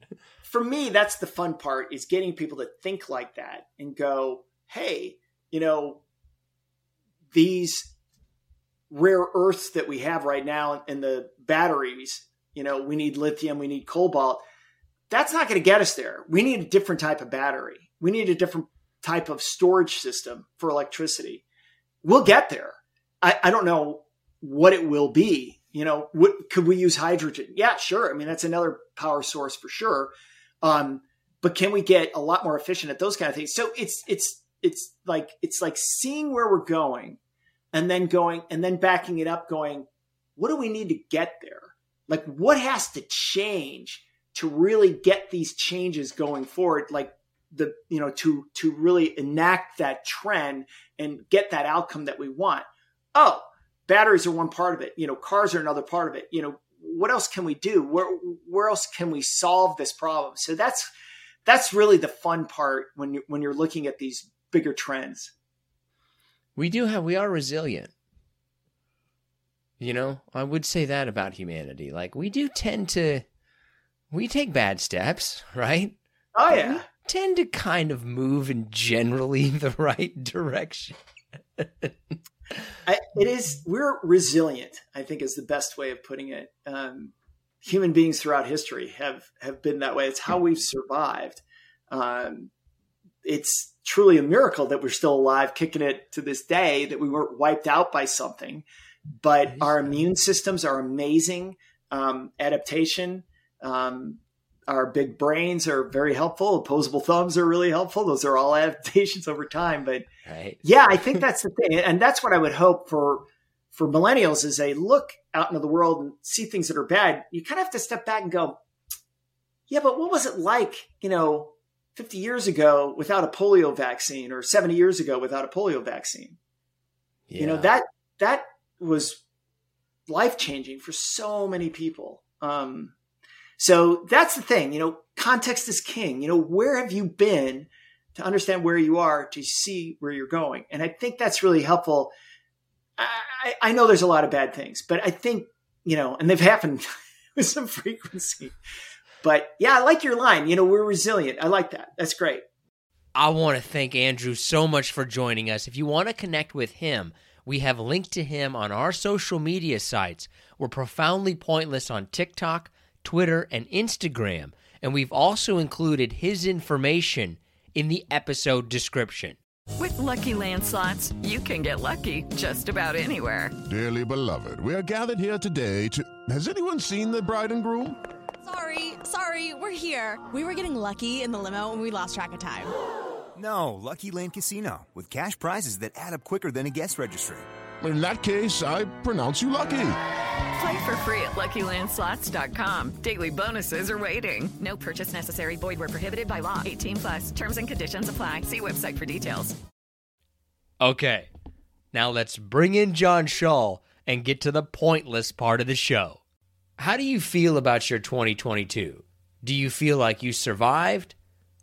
For me, that's the fun part is getting people to think like that and go, "Hey, you know, these rare earths that we have right now in the batteries, you know, we need lithium, we need cobalt. That's not going to get us there. We need a different type of battery. We need a different type of storage system for electricity. We'll get there. I, I don't know what it will be. You know, what, could we use hydrogen? Yeah, sure. I mean, that's another power source for sure. Um, but can we get a lot more efficient at those kind of things? So it's it's it's like it's like seeing where we're going and then going and then backing it up going what do we need to get there? Like what has to change to really get these changes going forward? Like the you know to to really enact that trend and get that outcome that we want. Oh batteries are one part of it. You know cars are another part of it. You know what else can we do? Where where else can we solve this problem? So that's that's really the fun part when you when you're looking at these bigger trends We do have we are resilient. You know, I would say that about humanity. Like we do tend to we take bad steps, right? oh yeah we tend to kind of move in generally the right direction. I, it is we're resilient i think is the best way of putting it um, human beings throughout history have have been that way it's how we've survived um, it's truly a miracle that we're still alive kicking it to this day that we weren't wiped out by something. But our immune systems are amazing um, adaptation. Um, our big brains are very helpful. Opposable thumbs are really helpful. Those are all adaptations over time. But Right? yeah, I think that's the thing, and that's what I would hope for for millennials is they look out into the world and see things that are bad. You kind of have to step back and go, yeah, but what was it like, you know, 50 years ago without a polio vaccine, or 70 years ago without a polio vaccine? Yeah. You know that that was life changing for so many people. Um, So that's the thing, you know, context is king. You know, where have you been to understand where you are to see where you're going? And I think that's really helpful. I, I know there's a lot of bad things, but I think, you know, and they've happened with some frequency. But yeah, I like your line. You know, we're resilient. I like that. That's great. I want to thank Andrew so much for joining us. If you want to connect with him, we have linked to him on our social media sites. We're profoundly pointless on TikTok, Twitter, and Instagram. And we've also included his information in the episode description. With LuckyLand Slots, you can get lucky just about anywhere. Dearly beloved, we are gathered here today to. Has anyone seen the bride and groom? Sorry, sorry, we're here. We were getting lucky in the limo and we lost track of time. No, Lucky Land Casino, with cash prizes that add up quicker than a guest registry. In that case, I pronounce you lucky. Play for free at LuckyLandSlots.com. Daily bonuses are waiting. No purchase necessary. Void where prohibited by law. 18 plus. Terms and conditions apply. See website for details. Okay, now let's bring in John Shaw and get to the pointless part of the show. How do you feel about your 2022? Do you feel like you survived,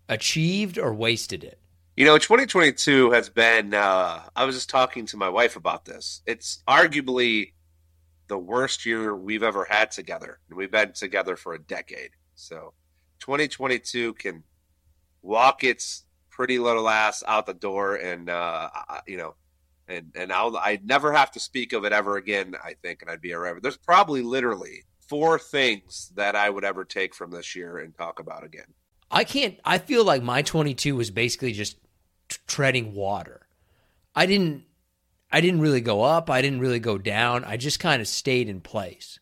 achieved, or wasted it? You know, 2022 has been. Uh, I was just talking to my wife about this. It's arguably the worst year we've ever had together, and we've been together for a decade. So, 2022 can walk its pretty little ass out the door, and uh, you know, and and I'll I'd never have to speak of it ever again. I think, and I'd be alright. There's probably literally four things that I would ever take from this year and talk about again. I can't. I feel like my 22 was basically just t- treading water. I didn't. I didn't really go up. I didn't really go down. I just kind of stayed in place.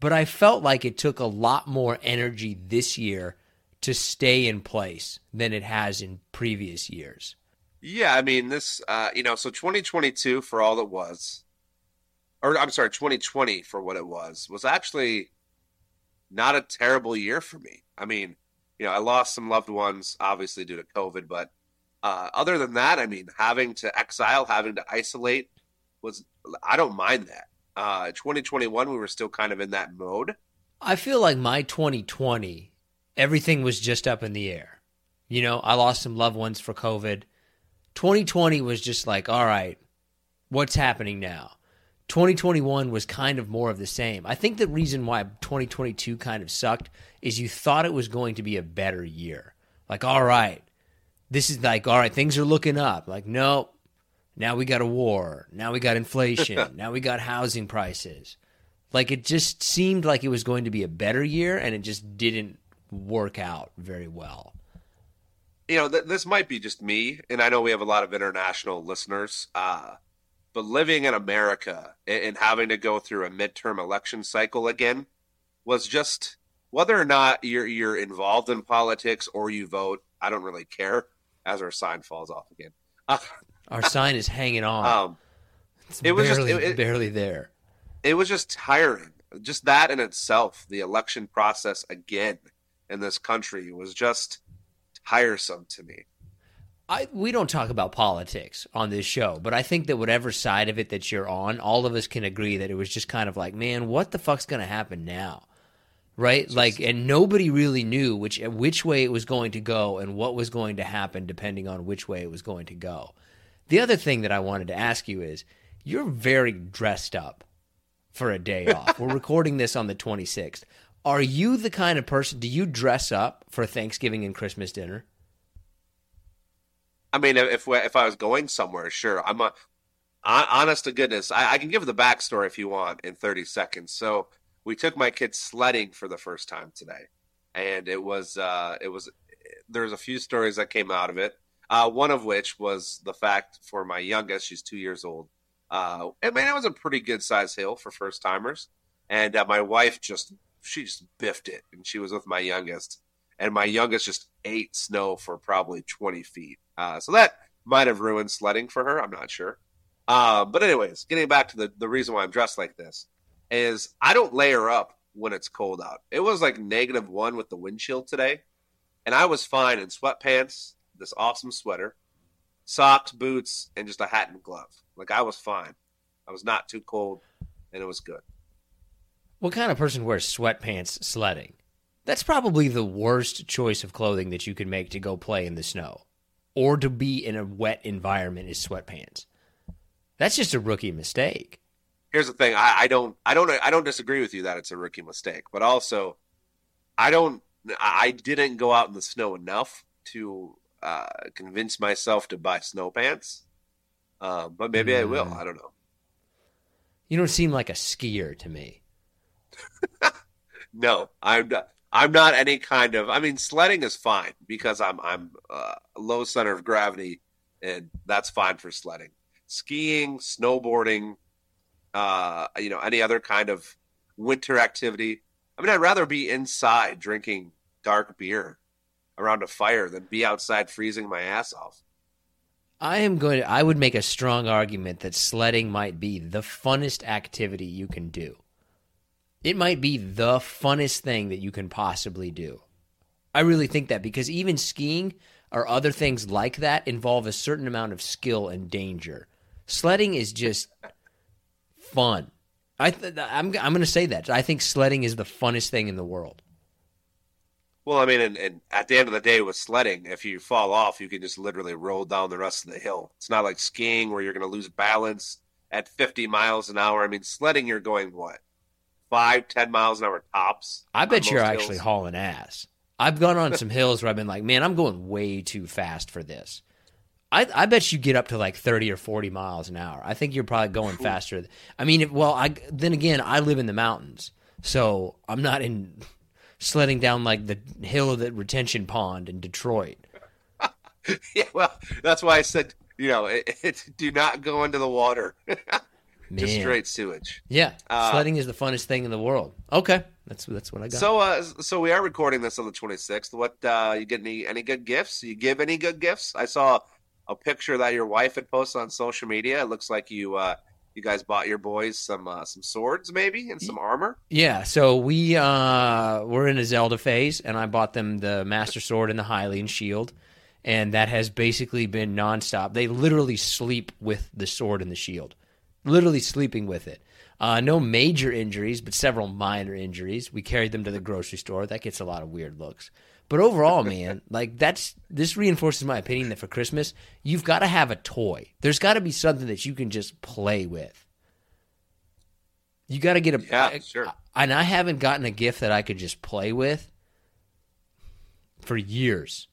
But I felt like it took a lot more energy this year to stay in place than it has in previous years. Yeah, I mean this. Uh, you know, so 2022 for all it was, or I'm sorry, 2020 for what it was, was actually not a terrible year for me. I mean, you know, I lost some loved ones, obviously due to COVID, but uh, other than that, I mean, having to exile, having to isolate was, I don't mind that. Uh, 2021, we were still kind of in that mode. I feel like my 2020, everything was just up in the air. You know, I lost some loved ones for COVID. 2020 was just like, all right, what's happening now? 2021 was kind of more of the same. I think the reason why 2022 kind of sucked is you thought it was going to be a better year. Like, all right, this is like, all right, things are looking up. Like, no, now we got a war. Now we got inflation. now we got housing prices. Like, it just seemed like it was going to be a better year, and it just didn't work out very well. You know, th- this might be just me, and I know we have a lot of international listeners. Uh, but living in America and having to go through a midterm election cycle again was just whether or not you're you're involved in politics or you vote. I don't really care. As our sign falls off again, our sign is hanging on. Um, it's it was barely, just it, it, barely there. It was just tiring. Just that in itself, the election process again in this country was just tiresome to me. I we don't talk about politics on this show, but I think that whatever side of it that you're on, all of us can agree that it was just kind of like, man, what the fuck's going to happen now? Right? Like and nobody really knew which which way it was going to go and what was going to happen depending on which way it was going to go. The other thing that I wanted to ask you is you're very dressed up for a day off. We're recording this on the 26th. Are you the kind of person do you dress up for Thanksgiving and Christmas dinner? I mean, if if I was going somewhere, sure. I'm a honest to goodness. I, I, can give the backstory if you want in 30 seconds. So we took my kids sledding for the first time today, and it was uh, it was there's a few stories that came out of it. Uh, one of which was the fact for my youngest, she's two years old. Uh, I mean, it was a pretty good size hill for first timers, and uh, my wife just she just biffed it, and she was with my youngest, and my youngest just ate snow for probably 20 feet uh, so that might have ruined sledding for her. I'm not sure. Uh, but anyways, getting back to the, the reason why I'm dressed like this is I don't layer up when it's cold out. It was like negative one with the wind chill today, and I was fine in sweatpants, this awesome sweater, socks, boots, and just a hat and glove. Like I was fine. I was not too cold, and it was good. What kind of person wears sweatpants sledding? That's probably the worst choice of clothing that you could make to go play in the snow or to be in a wet environment is sweatpants. That's just a rookie mistake. Here's the thing: I, I don't, I don't, I don't disagree with you that it's a rookie mistake, but also, I don't, I didn't go out in the snow enough to uh, convince myself to buy snow pants. Uh, but maybe mm. I will. I don't know. You don't seem like a skier to me. no, I'm not. I'm not any kind of. I mean, sledding is fine because I'm I'm uh, low center of gravity, and that's fine for sledding. Skiing, snowboarding, uh, you know, any other kind of winter activity. I mean, I'd rather be inside drinking dark beer around a fire than be outside freezing my ass off. I am going to, I would make a strong argument that sledding might be the funnest activity you can do. It might be the funnest thing that you can possibly do. I really think that because even skiing or other things like that involve a certain amount of skill and danger. Sledding is just fun. I th- I'm I'm going to say that. I think sledding is the funnest thing in the world. Well, I mean, and, and, at the end of the day, with sledding, if you fall off, you can just literally roll down the rest of the hill. It's not like skiing where you're going to lose balance at 50 miles an hour. I mean, sledding, you're going what, five, ten miles an hour tops? I bet you're hills. actually hauling ass. I've gone on some hills where I've been like, man, I'm going way too fast for this. I, I bet you get up to like 30 or 40 miles an hour. I think you're probably going faster. I mean, if, well, I then again, I live in the mountains, so I'm not in sledding down like the hill of the retention pond in Detroit. yeah, well, that's why I said, you know, it, it, do not go into the water. Just straight sewage. Yeah, uh, sledding is the funnest thing in the world. Okay, that's that's what I got. So, uh, so we are recording this on the 26th. What uh, you get any any good gifts? You give any good gifts? I saw a picture that your wife had posted on social media. It looks like you uh, you guys bought your boys some uh, some swords maybe and some armor. Yeah, so we uh, we're in a Zelda phase, and I bought them the Master Sword and the Hylian Shield, and that has basically been nonstop. They literally sleep with the sword and the shield, literally sleeping with it. Uh, no major injuries, but several minor injuries. We carried them to the grocery store. That gets a lot of weird looks. But overall, man, like that's this reinforces my opinion that for Christmas, you've got to have a toy. There's got to be something that you can just play with. You got to get a yeah, sure. And I haven't gotten a gift that I could just play with for years.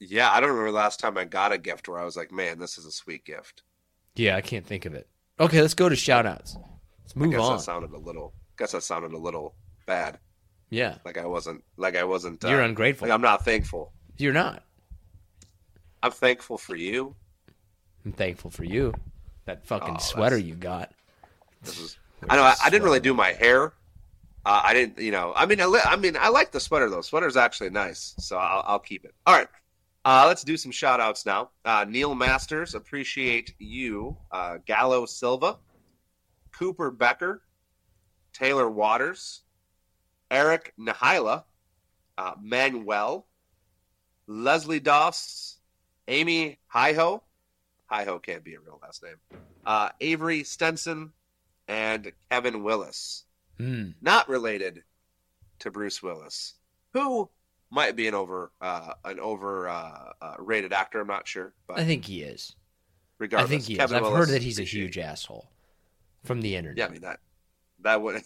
Yeah, I don't remember the last time I got a gift where I was like, "Man, this is a sweet gift." Yeah, I can't think of it. Okay, let's go to shout outs. Let's move I guess on. That sounded a little. Guess that sounded a little bad. Yeah. Like I wasn't. Like I wasn't. You're uh, ungrateful. Like I'm not thankful. You're not. I'm thankful for you. I'm thankful for you. That fucking oh, sweater you got. This is. I know. I, I, didn't really do my hair. Uh, I didn't. You know. I mean. I, li- I mean. I like the sweater though. Sweater's actually nice, so I'll, I'll keep it. All right. Uh, let's do some shout outs now. Uh, Neil Masters, appreciate you. Uh, Gallo Silva, Cooper Becker, Taylor Waters, Eric Nahila, uh, Manuel, Leslie Doss, Amy Hiho. Hiho can't be a real last name. Uh, Avery Stenson, and Kevin Willis. Mm. Not related to Bruce Willis, who might be an over uh, an over uh, uh, rated actor. I'm not sure, but I think he is. Regardless, I think he Kevin is. I've Willis, heard that he's a huge asshole from the internet. Yeah, I mean that that would.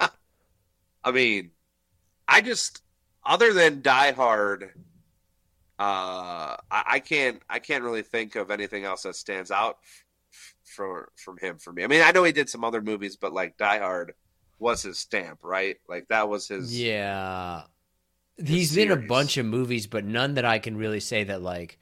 I mean, I just other than Die Hard, uh, I, I, can't I can't really think of anything else that stands out f- for from him for me. I mean, I know he did some other movies, but like Die Hard was his stamp, right? Like that was his. Yeah, he's series. been a bunch of movies, but none that I can really say that like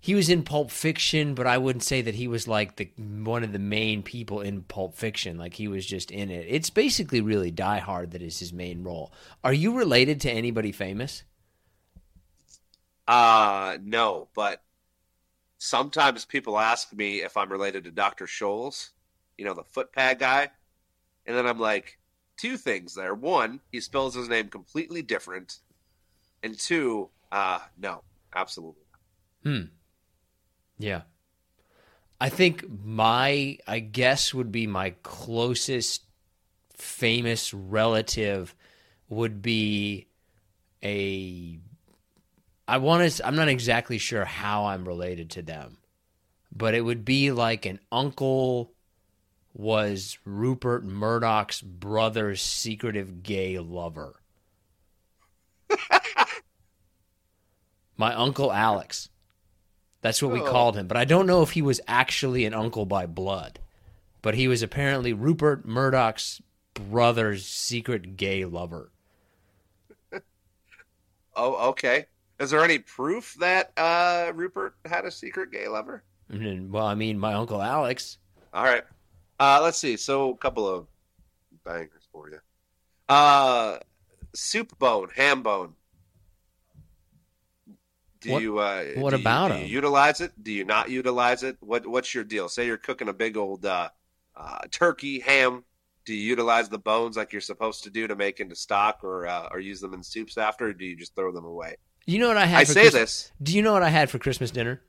he was in Pulp Fiction, but I wouldn't say that he was like the one of the main people in Pulp Fiction. Like he was just in it. It's basically really Die Hard that is his main role. Are you related to anybody famous? Uh no, but sometimes people ask me if I'm related to Dr. Scholl's, you know, the foot pad guy. And then I'm like, two things there. One, he spells his name completely different. And two, uh no, absolutely Hmm. Yeah. I think my, I guess, would be my closest famous relative would be a I want to I'm not exactly sure how I'm related to them. But it would be like an uncle was Rupert Murdoch's brother's secretive gay lover. My uncle Alex. That's what we Oh. called him. But I don't know if he was actually an uncle by blood. But he was apparently Rupert Murdoch's brother's secret gay lover. Oh, okay. Is there any proof that uh, Rupert had a secret gay lover? Well, I mean, my uncle Alex. All right. Uh, let's see. So, a couple of bangers for you. Uh, soup bone, ham bone. Do What- you? Uh, what do you- about do you utilize it? Do you not utilize it? What What's your deal? Say you're cooking a big old uh, uh, turkey ham. Do you utilize the bones like you're supposed to do to make into stock, or uh, or use them in soups after, or do you just throw them away? You know what I had? I say this. Do you know what I had for Christmas dinner?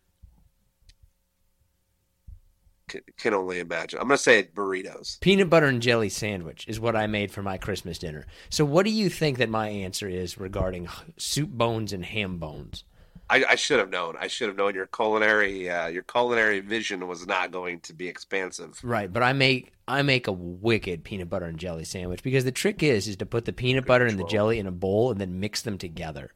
Can, can only imagine. I'm gonna say burritos. Peanut butter and jelly sandwich is what I made for my Christmas dinner. So, what do you think that my answer is regarding soup bones and ham bones? I, I should have known. I should have known your culinary uh, your culinary vision was not going to be expansive. Right, but I make I make a wicked peanut butter and jelly sandwich because the trick is is to put the peanut butter and the jelly in a bowl and then mix them together.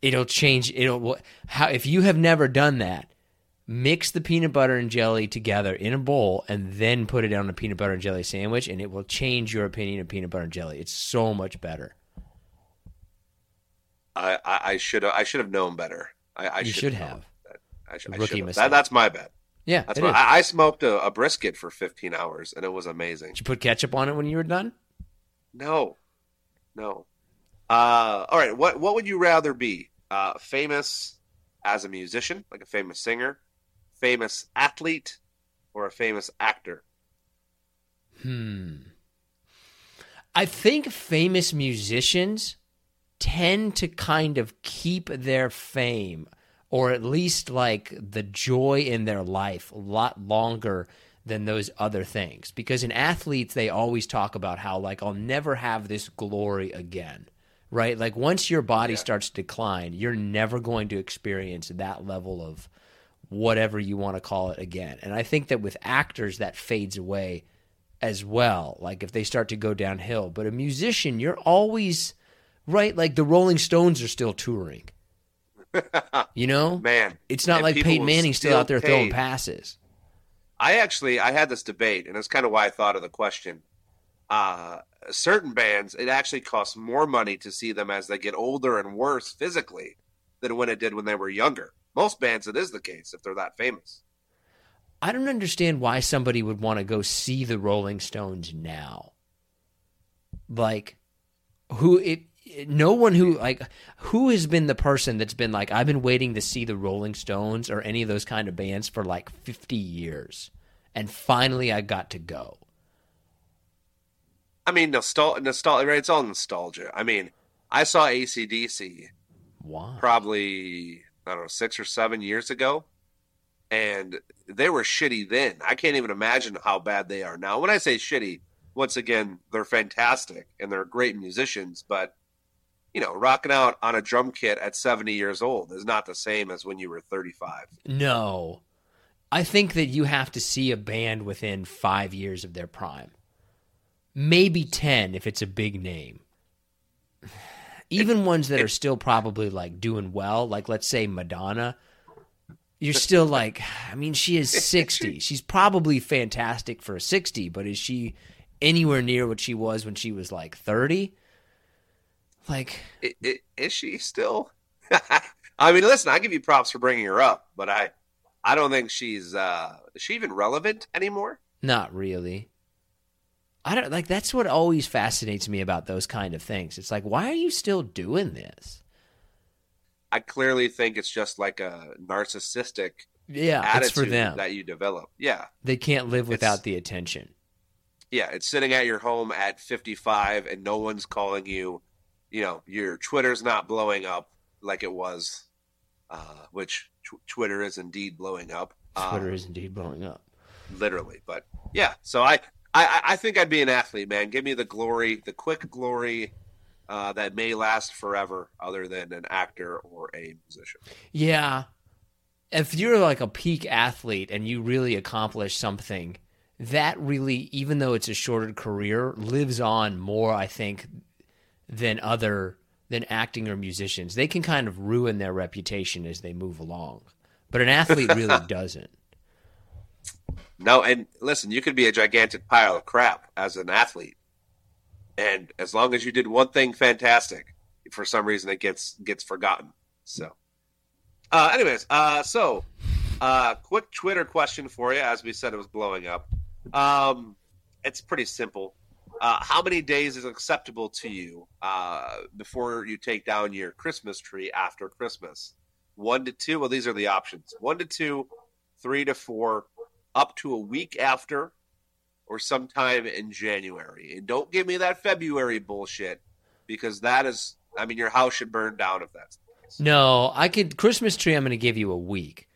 It'll change. It'll how if you have never done that, mix the peanut butter and jelly together in a bowl and then put it on a peanut butter and jelly sandwich, and it will change your opinion of peanut butter and jelly. It's so much better. I, I, I should have I should have known better. I, I You should have. I, should, I Rookie mistake. That, that's my bet. Yeah, That's my. I, I smoked a, a brisket for 15 hours and it was amazing. Did you put ketchup on it when you were done? No, no. Uh, all right. What what would you rather be? Uh, famous as a musician, like a famous singer, famous athlete, or a famous actor? Hmm. I think famous musicians tend to kind of keep their fame or at least like the joy in their life a lot longer than those other things. Because in athletes they always talk about how like I'll never have this glory again right? Like once your body starts to decline you're never going to experience that level of whatever you want to call it again. And I think that with actors that fades away as well like if they start to go downhill. But a musician you're always right like the Rolling Stones are still touring you know Man, it's not like Peyton Manning's still still out there throwing passes I actually I had this debate, and it's kind of why I thought of the question. Uh, certain bands, it actually costs more money to see them as they get older and worse physically than when it did when they were younger. Most bands, it is the case if they're that famous. I don't understand why somebody would want to go see the Rolling Stones now. Like, who it? No one who like who has been the person that's been like I've been waiting to see the Rolling Stones or any of those kind of bands for like fifty years, and finally I got to go. I mean, nostalgia, nostalgia, right? It's all nostalgia. I mean, I saw AC/DC Why? probably, I don't know, six or seven years ago, and they were shitty then. I can't even imagine how bad they are now. When I say shitty, once again, they're fantastic and they're great musicians, but, you know, rocking out on a drum kit at 70 years old is not the same as when you were 35. No, I think that you have to see a band within five years of their prime, maybe ten if it's a big name. Even ones that are still probably like doing well, like let's say Madonna, you're still like, I mean, she is 60. She's probably fantastic for a 60, but is she anywhere near what she was when she was like 30? Like, I- I- Is she still? I mean, listen, I give you props for bringing her up, but I, I don't think she's. Uh, is she even relevant anymore? Not really. I don't like that's what always fascinates me about those kind of things. It's like, why are you still doing this? I clearly think it's just like a narcissistic Yeah, attitude for them. that you develop. Yeah, They can't live without It's- the attention. yeah. It's sitting at your home at 55 and no one's calling you. You know, your Twitter's not blowing up like it was, uh, which tw- Twitter is indeed blowing up. Uh, Twitter is indeed blowing up. literally. But yeah, so I, I, I think I'd be an athlete, man. Give me the glory, the quick glory, uh, that may last forever, other than an actor or a musician. Yeah. If you're like a peak athlete and you really accomplish something, that really, even though it's a shorter career, lives on more, I think, than other than acting or musicians. They can kind of ruin their reputation as they move along. But an athlete really doesn't. No, and listen, you could be a gigantic pile of crap as an athlete. And as long as you did one thing fantastic, for some reason it gets gets forgotten. So uh anyways, uh so uh quick Twitter question for you, as we said it was blowing up. Um it's pretty simple. Uh, how many days is acceptable to you uh, before you take down your Christmas tree after Christmas? One to two. Well, these are the options: one to two, three to four, up to a week after, or sometime in January. And don't give me that February bullshit because that is, I mean, your house should burn down if that's. No, I could Christmas tree. I'm going to give you a week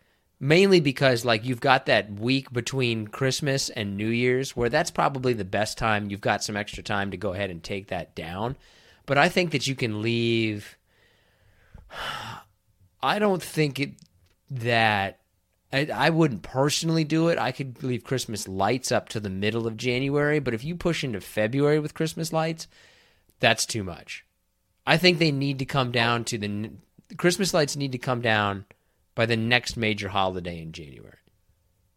mainly because like you've got that week between Christmas and New Year's where that's probably the best time. You've got some extra time to go ahead and take that down. But I think that you can leave I don't think it that I, I wouldn't personally do it. I could leave Christmas lights up to the middle of January, but if you push into February with Christmas lights, that's too much. I think they need to come down to the Christmas lights need to come down by the next major holiday in January,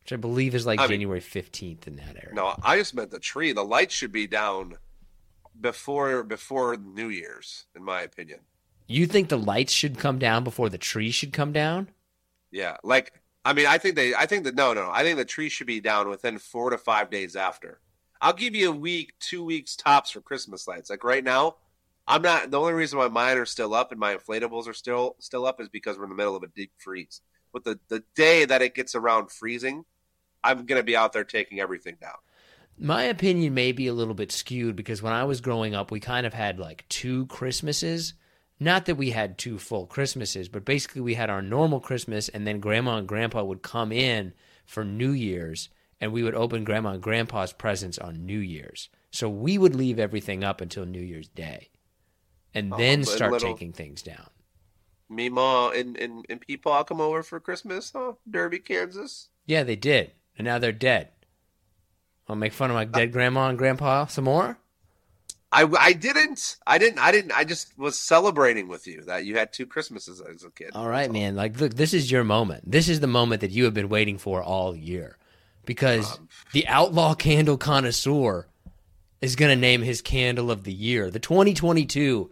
which I believe is like I January fifteenth in that area. No, I just meant the tree. The lights should be down before before New Year's, in my opinion. You think the lights should come down before the tree should come down? Yeah, like I mean, I think they, I think that no, no, I think the tree should be down within four to five days after. I'll give you a week, two weeks tops for Christmas lights. Like right now, I'm not. The only reason why mine are still up and my inflatables are still still up is because we're in the middle of a deep freeze. But the the day that it gets around freezing, I'm gonna be out there taking everything down. My opinion may be a little bit skewed because when I was growing up, we kind of had like two Christmases. Not that we had two full Christmases, but basically we had our normal Christmas, and then Grandma and Grandpa would come in for New Year's, and we would open Grandma and Grandpa's presents on New Year's. So we would leave everything up until New Year's Day and oh, then start little, taking things down. Me, Ma, and, and, and Peepaw come over for Christmas, huh? Derby, Kansas. Yeah, they did. And now they're dead. I'll make fun of my dead uh, grandma and grandpa some more? I, I didn't. I didn't. I didn't. I just was celebrating with you that you had two Christmases as a kid. All right, man. Like, look, this is your moment. This is the moment that you have been waiting for all year, because um, the outlaw candle connoisseur is going to name his candle of the year. The 2022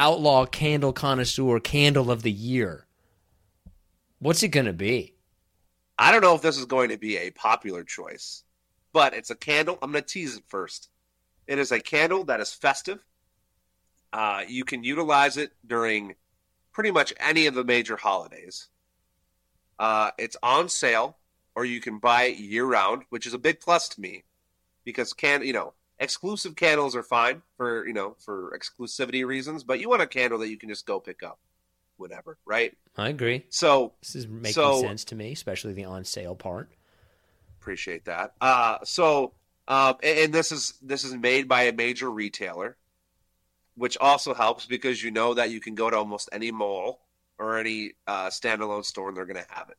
outlaw candle connoisseur candle of the year. What's it going to be? I don't know if this is going to be a popular choice, but it's a candle. I'm going to tease it first. It is a candle that is festive. Uh, you can utilize it during pretty much any of the major holidays. Uh, it's on sale, or you can buy it year round, which is a big plus to me because can you know Exclusive candles are fine for you know for exclusivity reasons, but you want a candle that you can just go pick up, whatever, right? I agree. So this is making so, sense to me, especially the on sale part. Appreciate that. Uh, so um, and this is this is made by a major retailer, which also helps because you know that you can go to almost any mall or any uh, standalone store and they're going to have it.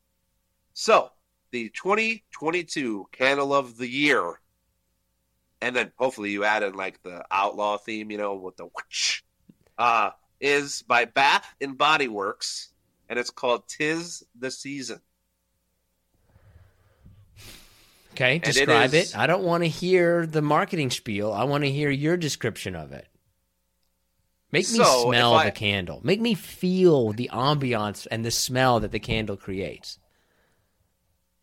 So the 2022 Candle of the Year and then hopefully you add in like the outlaw theme, you know, with the whoosh, uh, is by Bath and Body Works, and it's called "Tis the Season." Okay, describe it, is, it. I don't want to hear the marketing spiel. I want to hear your description of it. Make me so smell I, the candle. Make me feel the ambiance and the smell that the candle creates.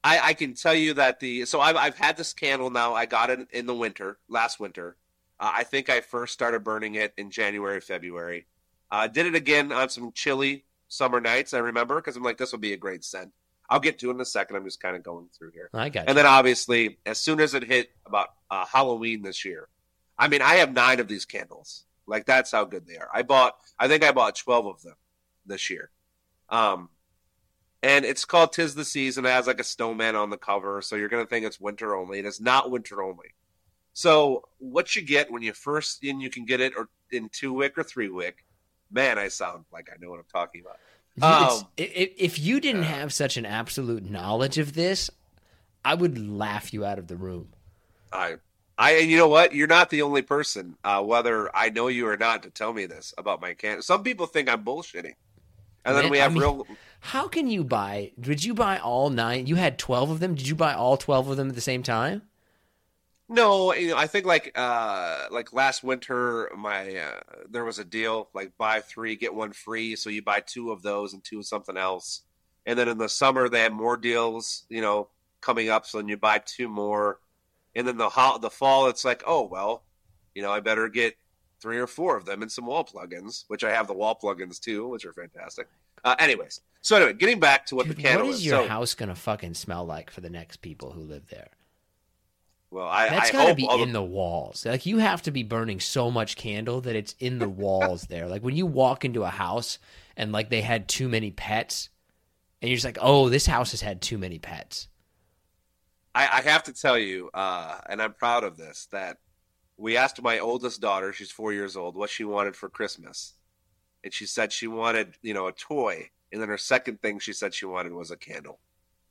I, I can tell you that the so I've I've had this candle now. I got it in the winter, last winter. Uh, I think I first started burning it in January, February. I uh, did it again on some chilly summer nights. I remember because I'm like, this will be a great scent. I'll get to it in a second. I'm just kind of going through here. I got. And then obviously, as soon as it hit about uh, Halloween this year, I mean, I have nine of these candles. Like that's how good they are. I bought. I think I bought twelve of them this year. Um, and it's called "Tis the Season." It has like a snowman on the cover, so you're gonna think it's winter only. And It is not winter only. So what you get when you first and you can get it or in two wick or three wick, man, I sound like I know what I'm talking about. Um, if, if you didn't have such an absolute knowledge of this, I would laugh you out of the room. I, I, and you know what? You're not the only person, uh, whether I know you or not, to tell me this about my can. Some people think I'm bullshitting, and then Man, we I have mean, real. How can you buy? Did you buy all nine? You had twelve of them. Did you buy all twelve of them at the same time? No, you know, I think like uh like last winter, my uh, there was a deal like buy three get one free, so you buy two of those and two of something else. And then in the summer they had more deals, you know, coming up, so then you buy two more. And then the ho- the fall, it's like, oh well, you know, I better get three or four of them and some wall plugins, which I have the wall plugins too, which are fantastic. Uh, anyways, so anyway, getting back to what Dude, the candle is. what is is. your so, house gonna fucking smell like for the next people who live there? well, I, That's I gotta hope be in the walls. Like you have to be burning so much candle that it's in the walls there. Like when you walk into a house and like they had too many pets, and you're just like, oh, this house has had too many pets. I, I have to tell you, uh, and I'm proud of this, that we asked my oldest daughter, she's four years old, what she wanted for Christmas. And she said she wanted, you know, a toy. And then her second thing she said she wanted was a candle.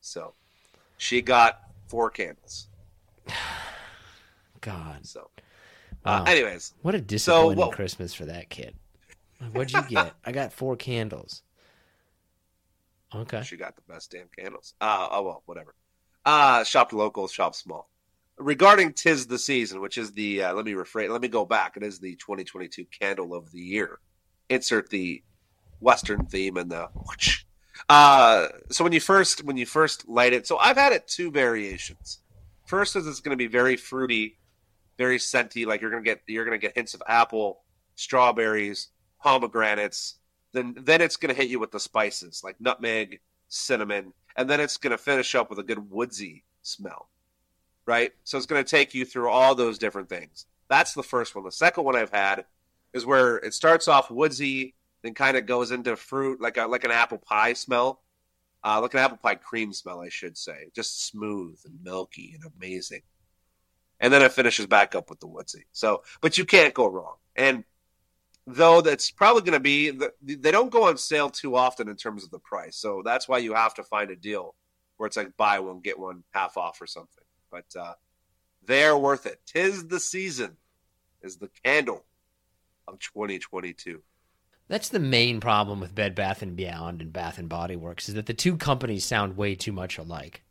So she got four candles. God, So, Wow. uh, anyways, what a disappointing what- Christmas for that kid. What'd you get? I got four candles. Okay. she got the best damn candles. Uh, oh, well, whatever. Uh, shop local, shop small. Regarding Tis the Season, which is the, uh, let me rephrase, let me go back. It is the 2022 candle of the year. Insert the Western theme and the. Uh, so when you first, when you first light it, so I've had it two variations. First is it's going to be very fruity, very scenty, like you're going to get, you're going to get hints of apple, strawberries, pomegranates. Then, then it's going to hit you with the spices like nutmeg, cinnamon, and then it's going to finish up with a good woodsy smell right? So it's going to take you through all those different things. That's the first one. The second one I've had is where it starts off woodsy, then kind of goes into fruit, like a, like an apple pie smell, uh, like an apple pie cream smell, I should say, just smooth and milky and amazing. And then it finishes back up with the woodsy. So, but you can't go wrong. And though that's probably going to be, they don't go on sale too often in terms of the price. So that's why you have to find a deal where it's like buy one get one half off or something. But uh, they're worth it. Tis the season, is the candle of 2022. That's the main problem with Bed Bath and Beyond and Bath and Body Works is that the two companies sound way too much alike.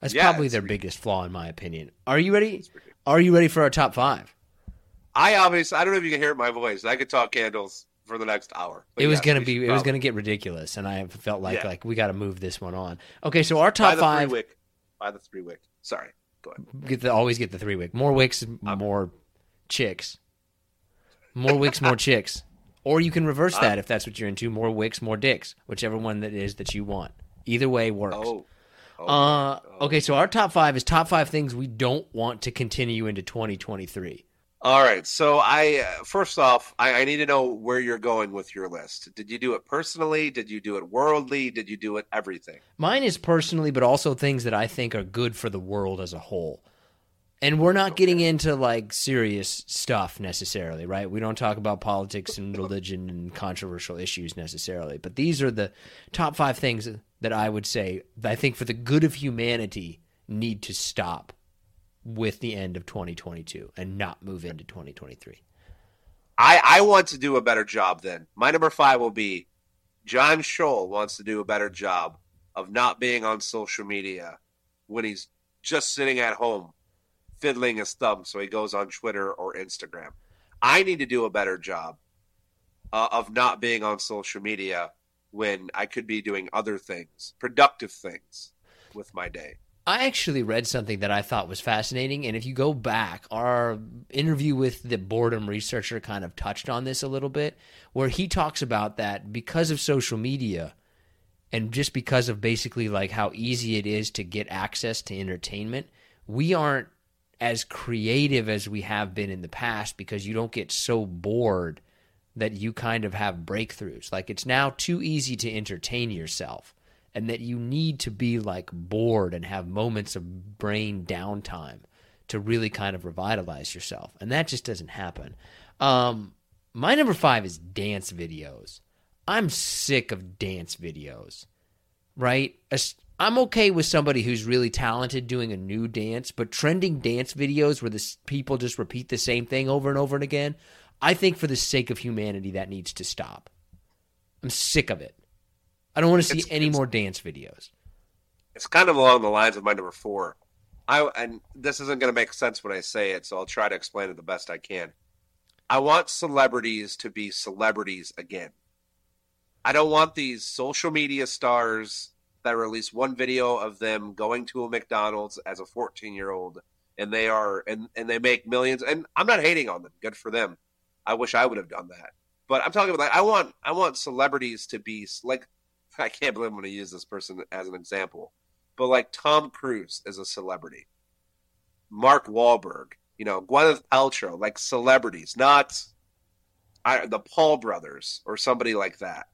That's Yeah, probably their ridiculous. biggest flaw, in my opinion. Are you ready? Are you ready for our top five? I obviously, I don't know if you can hear my voice. I could talk candles for the next hour. It was gonna be. It was gonna get ridiculous, and I felt like Yeah. like we got to move this one on. Okay, so our Buy top the five. Three wick. Buy the three wick. Sorry. Go ahead. Get the always get the three wick. More wicks, more chicks. More wicks, more chicks. Or you can reverse that if that's what you're into. More wicks, more dicks. Whichever one that is that you want. Either way works. Oh. Uh, okay, so our top five is top five things we don't want to continue into 2023. All right. So I uh, first off, I, I need to know where you're going with your list. Did you do it personally? Did you do it worldly? Did you do it everything? Mine is personally, but also things that I think are good for the world as a whole. And we're not getting into like serious stuff necessarily, right? We don't talk about politics and religion and controversial issues necessarily. But these are the top five things that I would say that I think for the good of humanity need to stop with the end of 2022 and not move into 2023. I, I want to do a better job then. My number five will be John Scholl wants to do a better job of not being on social media when he's just sitting at home fiddling his thumb so he goes on Twitter or Instagram. I need to do a better job uh, of not being on social media when I could be doing other things, productive things with my day. I actually read something that I thought was fascinating. And if you go back, our interview with the boredom researcher kind of touched on this a little bit, where he talks about that because of social media and just because of basically like how easy it is to get access to entertainment, we aren't as creative as we have been in the past because you don't get so bored that you kind of have breakthroughs. Like it's now too easy to entertain yourself and that you need to be like bored and have moments of brain downtime to really kind of revitalize yourself. And that just doesn't happen. Um, My number five is dance videos. I'm sick of dance videos, right? I'm okay with somebody who's really talented doing a new dance, but trending dance videos where the people just repeat the same thing over and over and again, I think for the sake of humanity, that needs to stop. I'm sick of it. I don't want to see it's, any it's, more dance videos. It's kind of along the lines of my number four. I and this isn't going to make sense when I say it, so I'll try to explain it the best I can. I want celebrities to be celebrities again. I don't want these social media stars that release one video of them going to a McDonald's as a 14 year old and they are and and they make millions and I'm not hating on them. Good for them. I wish I would have done that. But I'm talking about like I want I want celebrities to be like I can't believe I'm going to use this person as an example. But like Tom Cruise is a celebrity. Mark Wahlberg, you know, Gwyneth Paltrow, like celebrities, not I, the Paul brothers or somebody like that.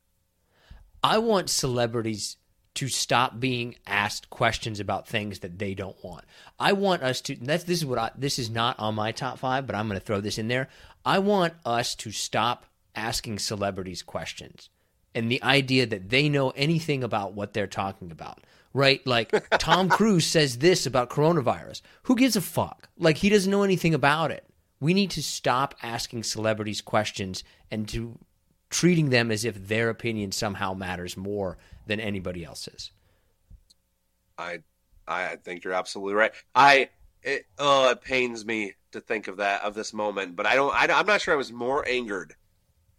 I want celebrities to stop being asked questions about things that they don't want. I want us to that's this is what I this is not on my top 5, but I'm going to throw this in there. I want us to stop asking celebrities questions and the idea that they know anything about what they're talking about. Right? Like Tom Cruise says this about coronavirus. Who gives a fuck? Like he doesn't know anything about it. We need to stop asking celebrities questions and to treating them as if their opinion somehow matters more than anybody else's. I I think you're absolutely right. I it oh it pains me to think of that of this moment, but I don't I, I'm not sure I was more angered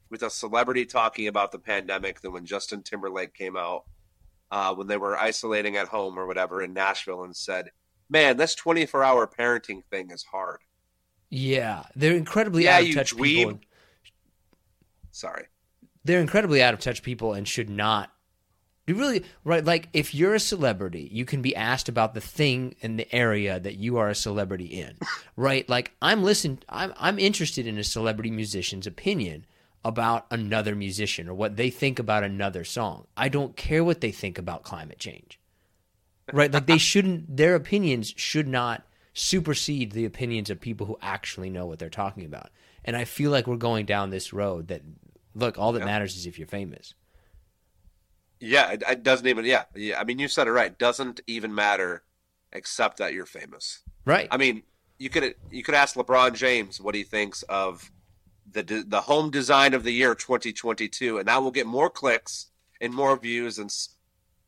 with a celebrity talking about the pandemic than when Justin Timberlake came out uh, when they were isolating at home or whatever in Nashville and said, "Man, this 24 hour parenting thing is hard." Yeah, they're incredibly yeah, out of touch dweeb. people. Sorry, they're incredibly out of touch people and should not. You really right? Like if you're a celebrity, you can be asked about the thing in the area that you are a celebrity in, right? Like I'm listen, I'm I'm interested in a celebrity musician's opinion about another musician or what they think about another song. I don't care what they think about climate change. Right? Like they shouldn't their opinions should not supersede the opinions of people who actually know what they're talking about. And I feel like we're going down this road that look, all that yeah. matters is if you're famous. Yeah, it, it, doesn't even yeah. Yeah, I mean you said it right. It doesn't even matter except that you're famous. Right. I mean, you could you could ask LeBron James what he thinks of the the home design of the year 2022, and that will get more clicks and more views. And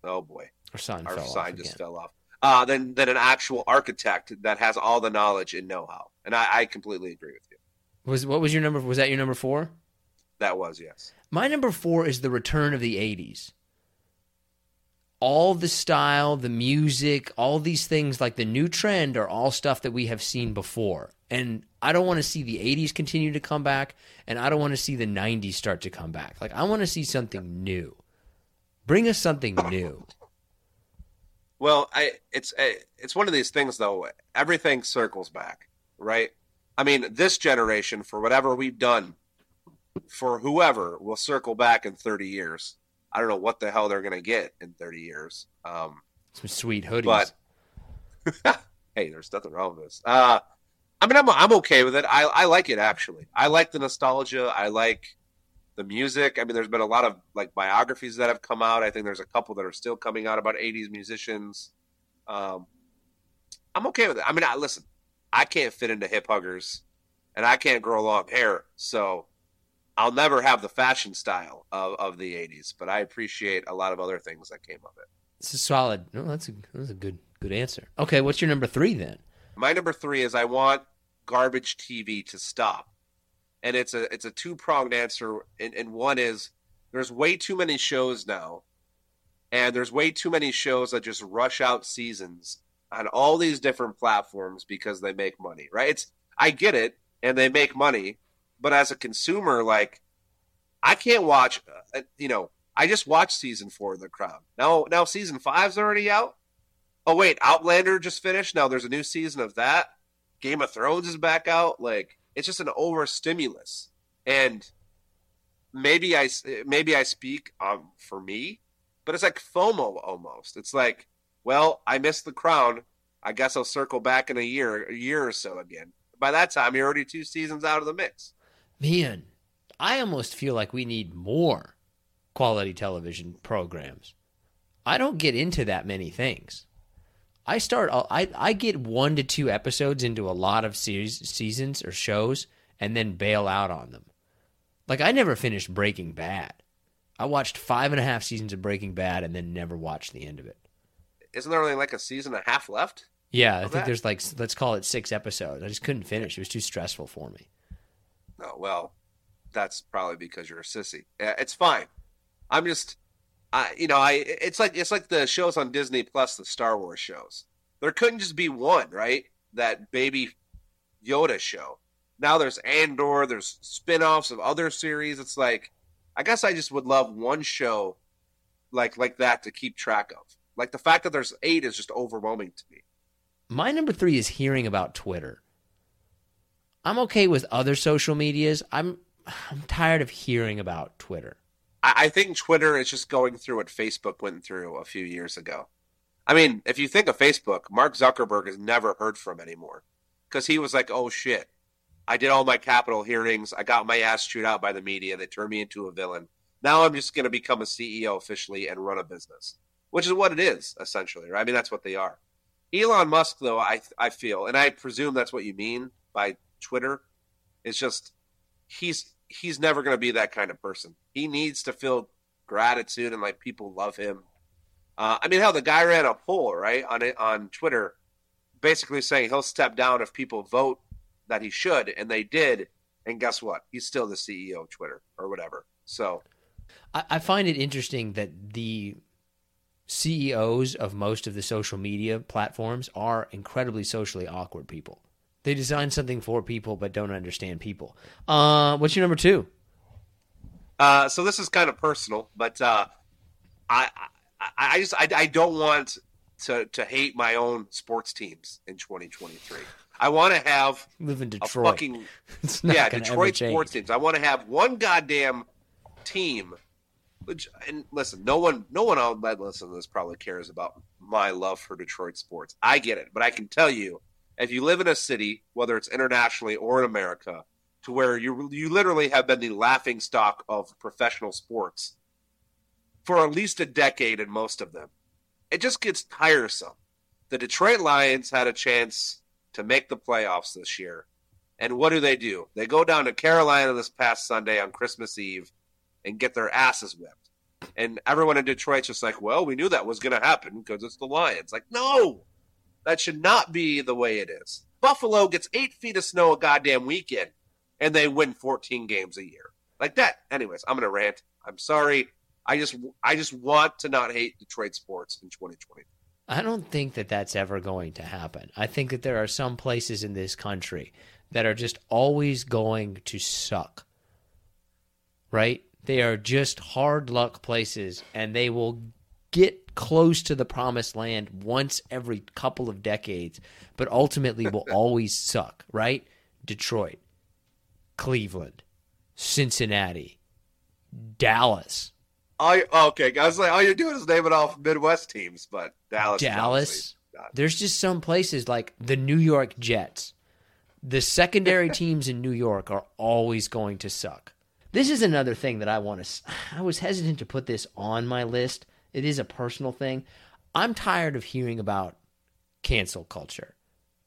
oh boy, our sign, our fell sign off just again. fell off. Uh, than than an actual architect that has all the knowledge and know how. And I, I completely agree with you. Was what was your number? Was that your number four? That was yes. My number four is the return of the '80s all the style, the music, all these things like the new trend are all stuff that we have seen before. And I don't want to see the 80s continue to come back and I don't want to see the 90s start to come back. Like I want to see something new. Bring us something new. Well, I it's it's one of these things though. Everything circles back, right? I mean, this generation for whatever we've done for whoever will circle back in 30 years I don't know what the hell they're going to get in 30 years. Um, Some sweet hoodies. But hey, there's nothing wrong with this. Uh, I mean, I'm I'm okay with it. I I like it actually. I like the nostalgia. I like the music. I mean, there's been a lot of like biographies that have come out. I think there's a couple that are still coming out about 80s musicians. Um, I'm okay with it. I mean, I listen. I can't fit into hip huggers, and I can't grow long hair, so I'll never have the fashion style of, of the '80s, but I appreciate a lot of other things that came of it. It's a solid. No, that's a that's a good good answer. Okay, what's your number three then? My number three is I want garbage TV to stop, and it's a it's a two pronged answer. And, and one is there's way too many shows now, and there's way too many shows that just rush out seasons on all these different platforms because they make money. Right? It's I get it, and they make money but as a consumer, like I can't watch. Uh, you know, I just watched season four of The Crown. Now, now season five's already out. Oh wait, Outlander just finished. Now there's a new season of that. Game of Thrones is back out. Like it's just an overstimulus, and maybe I maybe I speak um, for me, but it's like FOMO almost. It's like, well, I missed The Crown. I guess I'll circle back in a year, a year or so again. By that time, you're already two seasons out of the mix man, I almost feel like we need more quality television programs. I don't get into that many things. I start I I get 1 to 2 episodes into a lot of series seasons or shows and then bail out on them. Like I never finished Breaking Bad. I watched five and a half seasons of Breaking Bad and then never watched the end of it. Isn't there only like a season and a half left? Yeah, I think that? there's like let's call it six episodes. I just couldn't finish. It was too stressful for me. Oh well, that's probably because you're a sissy. It's fine. I'm just, I you know I it's like it's like the shows on Disney Plus, the Star Wars shows. There couldn't just be one, right? That baby Yoda show. Now there's Andor. There's spin-offs of other series. It's like, I guess I just would love one show like like that to keep track of. Like the fact that there's eight is just overwhelming to me. My number three is hearing about Twitter. I'm okay with other social medias. I'm I'm tired of hearing about Twitter. I, think Twitter is just going through what Facebook went through a few years ago. I mean, if you think of Facebook, Mark Zuckerberg is never heard from anymore because he was like, "Oh shit, I did all my Capitol hearings. I got my ass chewed out by the media. They turned me into a villain. Now I'm just going to become a CEO officially and run a business." which is what it is essentially. Right? I mean, that's what they are. Elon Musk, though, I I feel, and I presume that's what you mean by Twitter. It's just he's he's never going to be that kind of person. He needs to feel gratitude and like people love him. Uh, I mean, how the guy ran a poll right on it on Twitter, basically saying he'll step down if people vote that he should, and they did. And guess what? He's still the CEO of Twitter or whatever. So, I, I find it interesting that the CEOs of most of the social media platforms are incredibly socially awkward people. They design something for people but don't understand people. Uh, what's your number two? Uh, so this is kind of personal, but uh, I, I, I just I, I don't want to to hate my own sports teams in 2023. I want to have live in Detroit. Fucking, yeah, Detroit sports teams. I want to have one goddamn team which, and listen, no one, no one on that listen to this probably cares about my love for Detroit sports. I get it, but I can tell you, if you live in a city, whether it's internationally or in America, to where you you literally have been the laughing stock of professional sports for at least a decade in most of them, it just gets tiresome. The Detroit Lions had a chance to make the playoffs this year. And what do they do? They go down to Carolina this past Sunday on Christmas Eve and get their asses whipped. And everyone in Detroit's just like, well, we knew that was going to happen because it's the Lions. Like, no, that should not be the way it is. Buffalo gets eight feet of snow a goddamn weekend, and they win 14 games a year. Like that. Anyways, I'm to rant. I'm sorry. I just, I just want to not hate Detroit sports in 2020. I don't think that that's ever going to happen. I think that there are some places in this country that are just always going to suck. Right? They are just hard luck places, and they will get close to the promised land once every couple of decades, but ultimately will always suck, right? Detroit, Cleveland, Cincinnati, Dallas. All you, oh, okay, I was like, all you're doing is naming off Midwest teams, but Dallas. Dallas. There's just some places like the New York Jets. The secondary teams in New York are always going to suck. This is another thing that I want to. I was hesitant to put this on my list. It is a personal thing. I'm tired of hearing about cancel culture.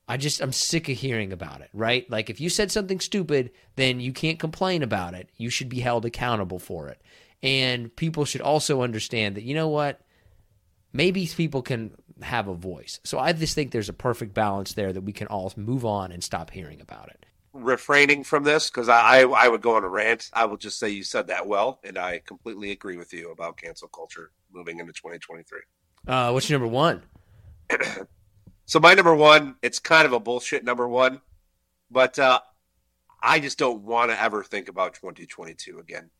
I just I'm sick of hearing about it, right? Like if you said something stupid, then you can't complain about it. You should be held accountable for it. And people should also understand that you know what? Maybe people can have a voice. So I just think there's a perfect balance there that we can all move on and stop hearing about it refraining from this because I, I, I would go on a rant. I will just say you said that well, and I completely agree with you about cancel culture moving into 2023. Uh, what's your number one? so my number one, it's kind of a bullshit number one, but uh, I just don't want to ever think about 2022 again.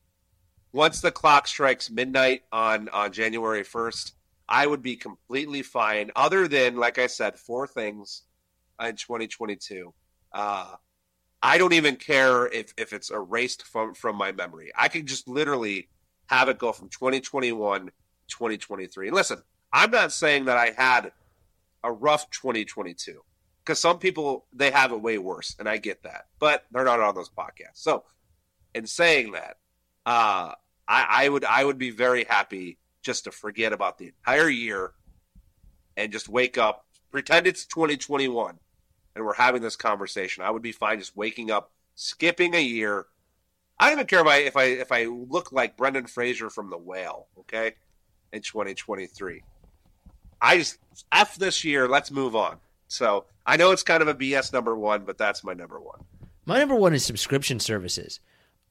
Once the clock strikes midnight on on January 1st, I would be completely fine. Other than, like I said, four things in 2022. Uh, I don't even care if if it's erased from from my memory. I can just literally have it go from 2021 2023. And listen, I'm not saying that I had a rough 2022 because some people they have it way worse, and I get that, but they're not on those podcasts. So in saying that, uh, I, I would I would be very happy just to forget about the entire year and just wake up, pretend it's 2021, and we're having this conversation. I would be fine just waking up, skipping a year. I don't even care if I if I if I look like Brendan Fraser from The Whale, okay, in 2023. I just f this year. Let's move on. So I know it's kind of a BS number one, but that's my number one. My number one is subscription services.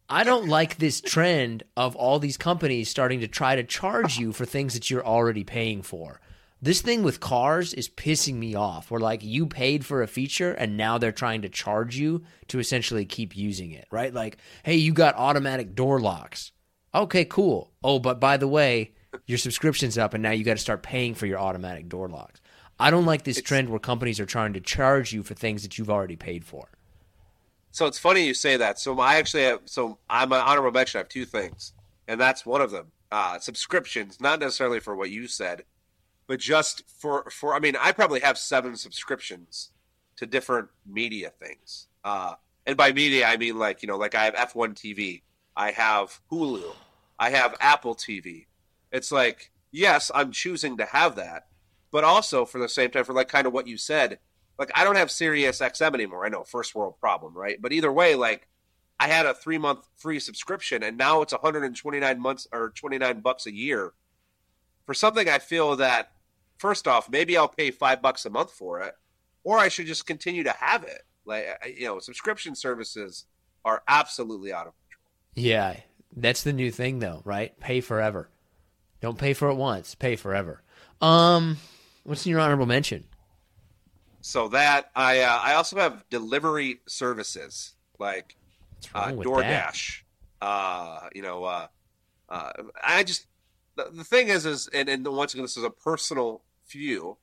I don't like this trend of all these companies starting to try to charge you for things that you're already paying for. This thing with cars is pissing me off. Where like you paid for a feature and now they're trying to charge you to essentially keep using it, right? Like, hey, you got automatic door locks. Okay, cool. Oh, but by the way, your subscription's up and now you got to start paying for your automatic door locks. I don't like this It's- trend where companies are trying to charge you for things that you've already paid for. So it's funny you say that. So I actually have, so I'm an honorable mention. I have two things, and that's one of them. Uh, subscriptions, not necessarily for what you said, but just for for. I mean, I probably have seven subscriptions to different media things. Uh, and by media, I mean like you know, like I have F1 TV, I have Hulu, I have Apple TV. It's like yes, I'm choosing to have that, but also for the same time, for like kind of what you said, like I don't have Sirius XM anymore. I know first world problem, right? But either way, like I had a three month free subscription, and now it's 129 months or 29 bucks a year for something. I feel that first off, maybe I'll pay five bucks a month for it, or I should just continue to have it. Like you know, subscription services are absolutely out of control. Yeah, that's the new thing though, right? Pay forever. Don't pay for it once, pay forever. Um, what's in your honorable mention? So that I uh, I also have delivery services like uh, DoorDash. Uh, you know, uh, uh, I just the, the thing is is and, and once again this is a personal view.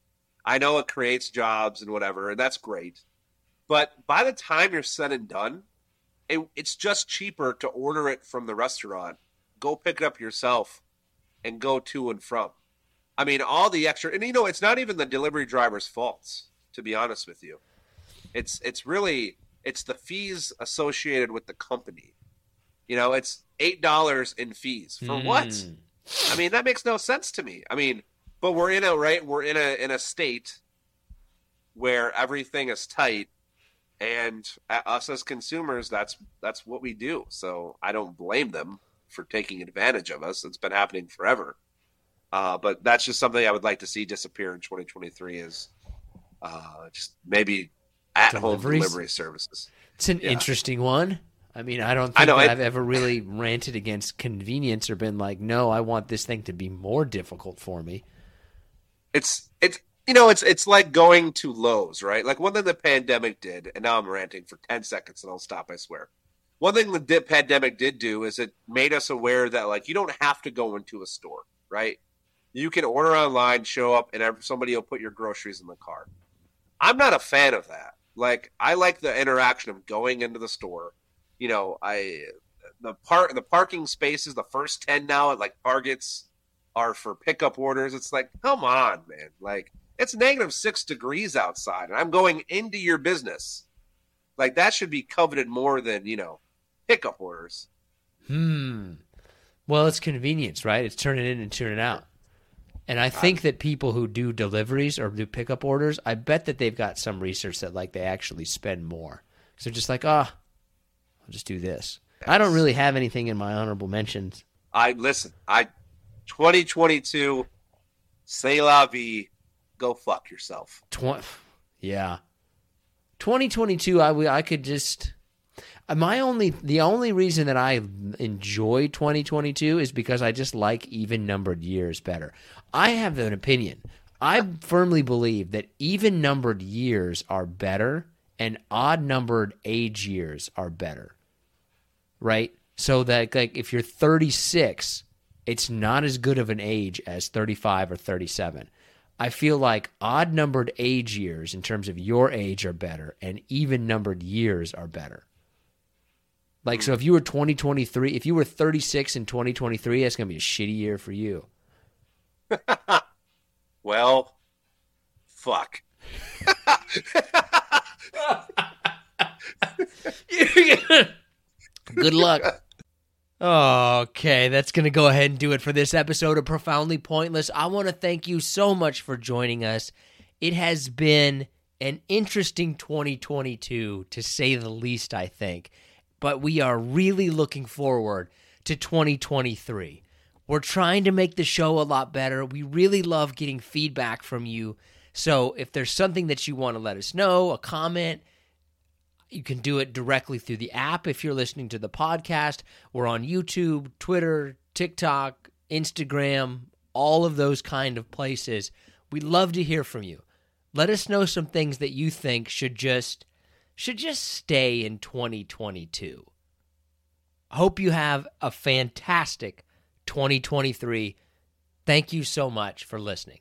I know it creates jobs and whatever, and that's great. But by the time you're said and done, it, it's just cheaper to order it from the restaurant, go pick it up yourself, and go to and from. I mean, all the extra, and you know, it's not even the delivery driver's faults. To be honest with you, it's it's really it's the fees associated with the company. You know, it's eight dollars in fees for what? Hmm. I mean, that makes no sense to me. I mean, but we're in a right, we're in a in a state where everything is tight, and us as consumers, that's that's what we do. So I don't blame them for taking advantage of us. It's been happening forever. Uh, but that's just something I would like to see disappear in 2023 is uh, just maybe at home delivery services. It's an Yeah. interesting one. I mean, I don't think I know, I- I've ever really ranted against convenience or been like, no, I want this thing to be more difficult for me. it's it's you know it's it's like going to Lowe's, right? Like one thing the pandemic did, and now I'm ranting for ten seconds, and I'll stop. I swear. One thing the pandemic did do is it made us aware that like you don't have to go into a store, right? You can order online, show up, and somebody will put your groceries in the car. I'm not a fan of that. Like I like the interaction of going into the store. You know, I the part the parking spaces, the first ten now at like Targets are for pickup orders. It's like, come on, man. Like it's negative six degrees outside, and I'm going into your business. Like that should be coveted more than you know pickup orders. Hmm. Well, it's convenience, right? It's turning in and turning out. And I think that people who do deliveries or do pickup orders, I bet that they've got some research that like they actually spend more. So they're just like, ah, I'll just do this. I don't really have anything in my honorable mentions. I listen. I 2022, say la vie, go fuck yourself. Tw- yeah. 2022 I w- I could just my only the only reason that I enjoy 2022 is because I just like even numbered years better. I have an opinion. I firmly believe that even numbered years are better and odd numbered age years are better. Right? So that like if you're 36, it's not as good of an age as 35 or 37. I feel like odd numbered age years in terms of your age are better and even numbered years are better. Like, so if you were 2023, if you were 36 in 2023, that's going to be a shitty year for you. Well, fuck. Good luck. Okay, that's going to go ahead and do it for this episode of Profoundly Pointless. I want to thank you so much for joining us. It has been an interesting 2022, to say the least, I think. But we are really looking forward to 2023. We're trying to make the show a lot better. We really love getting feedback from you. So if there's something that you want to let us know, a comment, you can do it directly through the app if you're listening to the podcast. We're on YouTube, Twitter, TikTok, Instagram, all of those kind of places. We'd love to hear from you. Let us know some things that you think should just should just stay in 2022. Hope you have a fantastic 2023. Thank you so much for listening.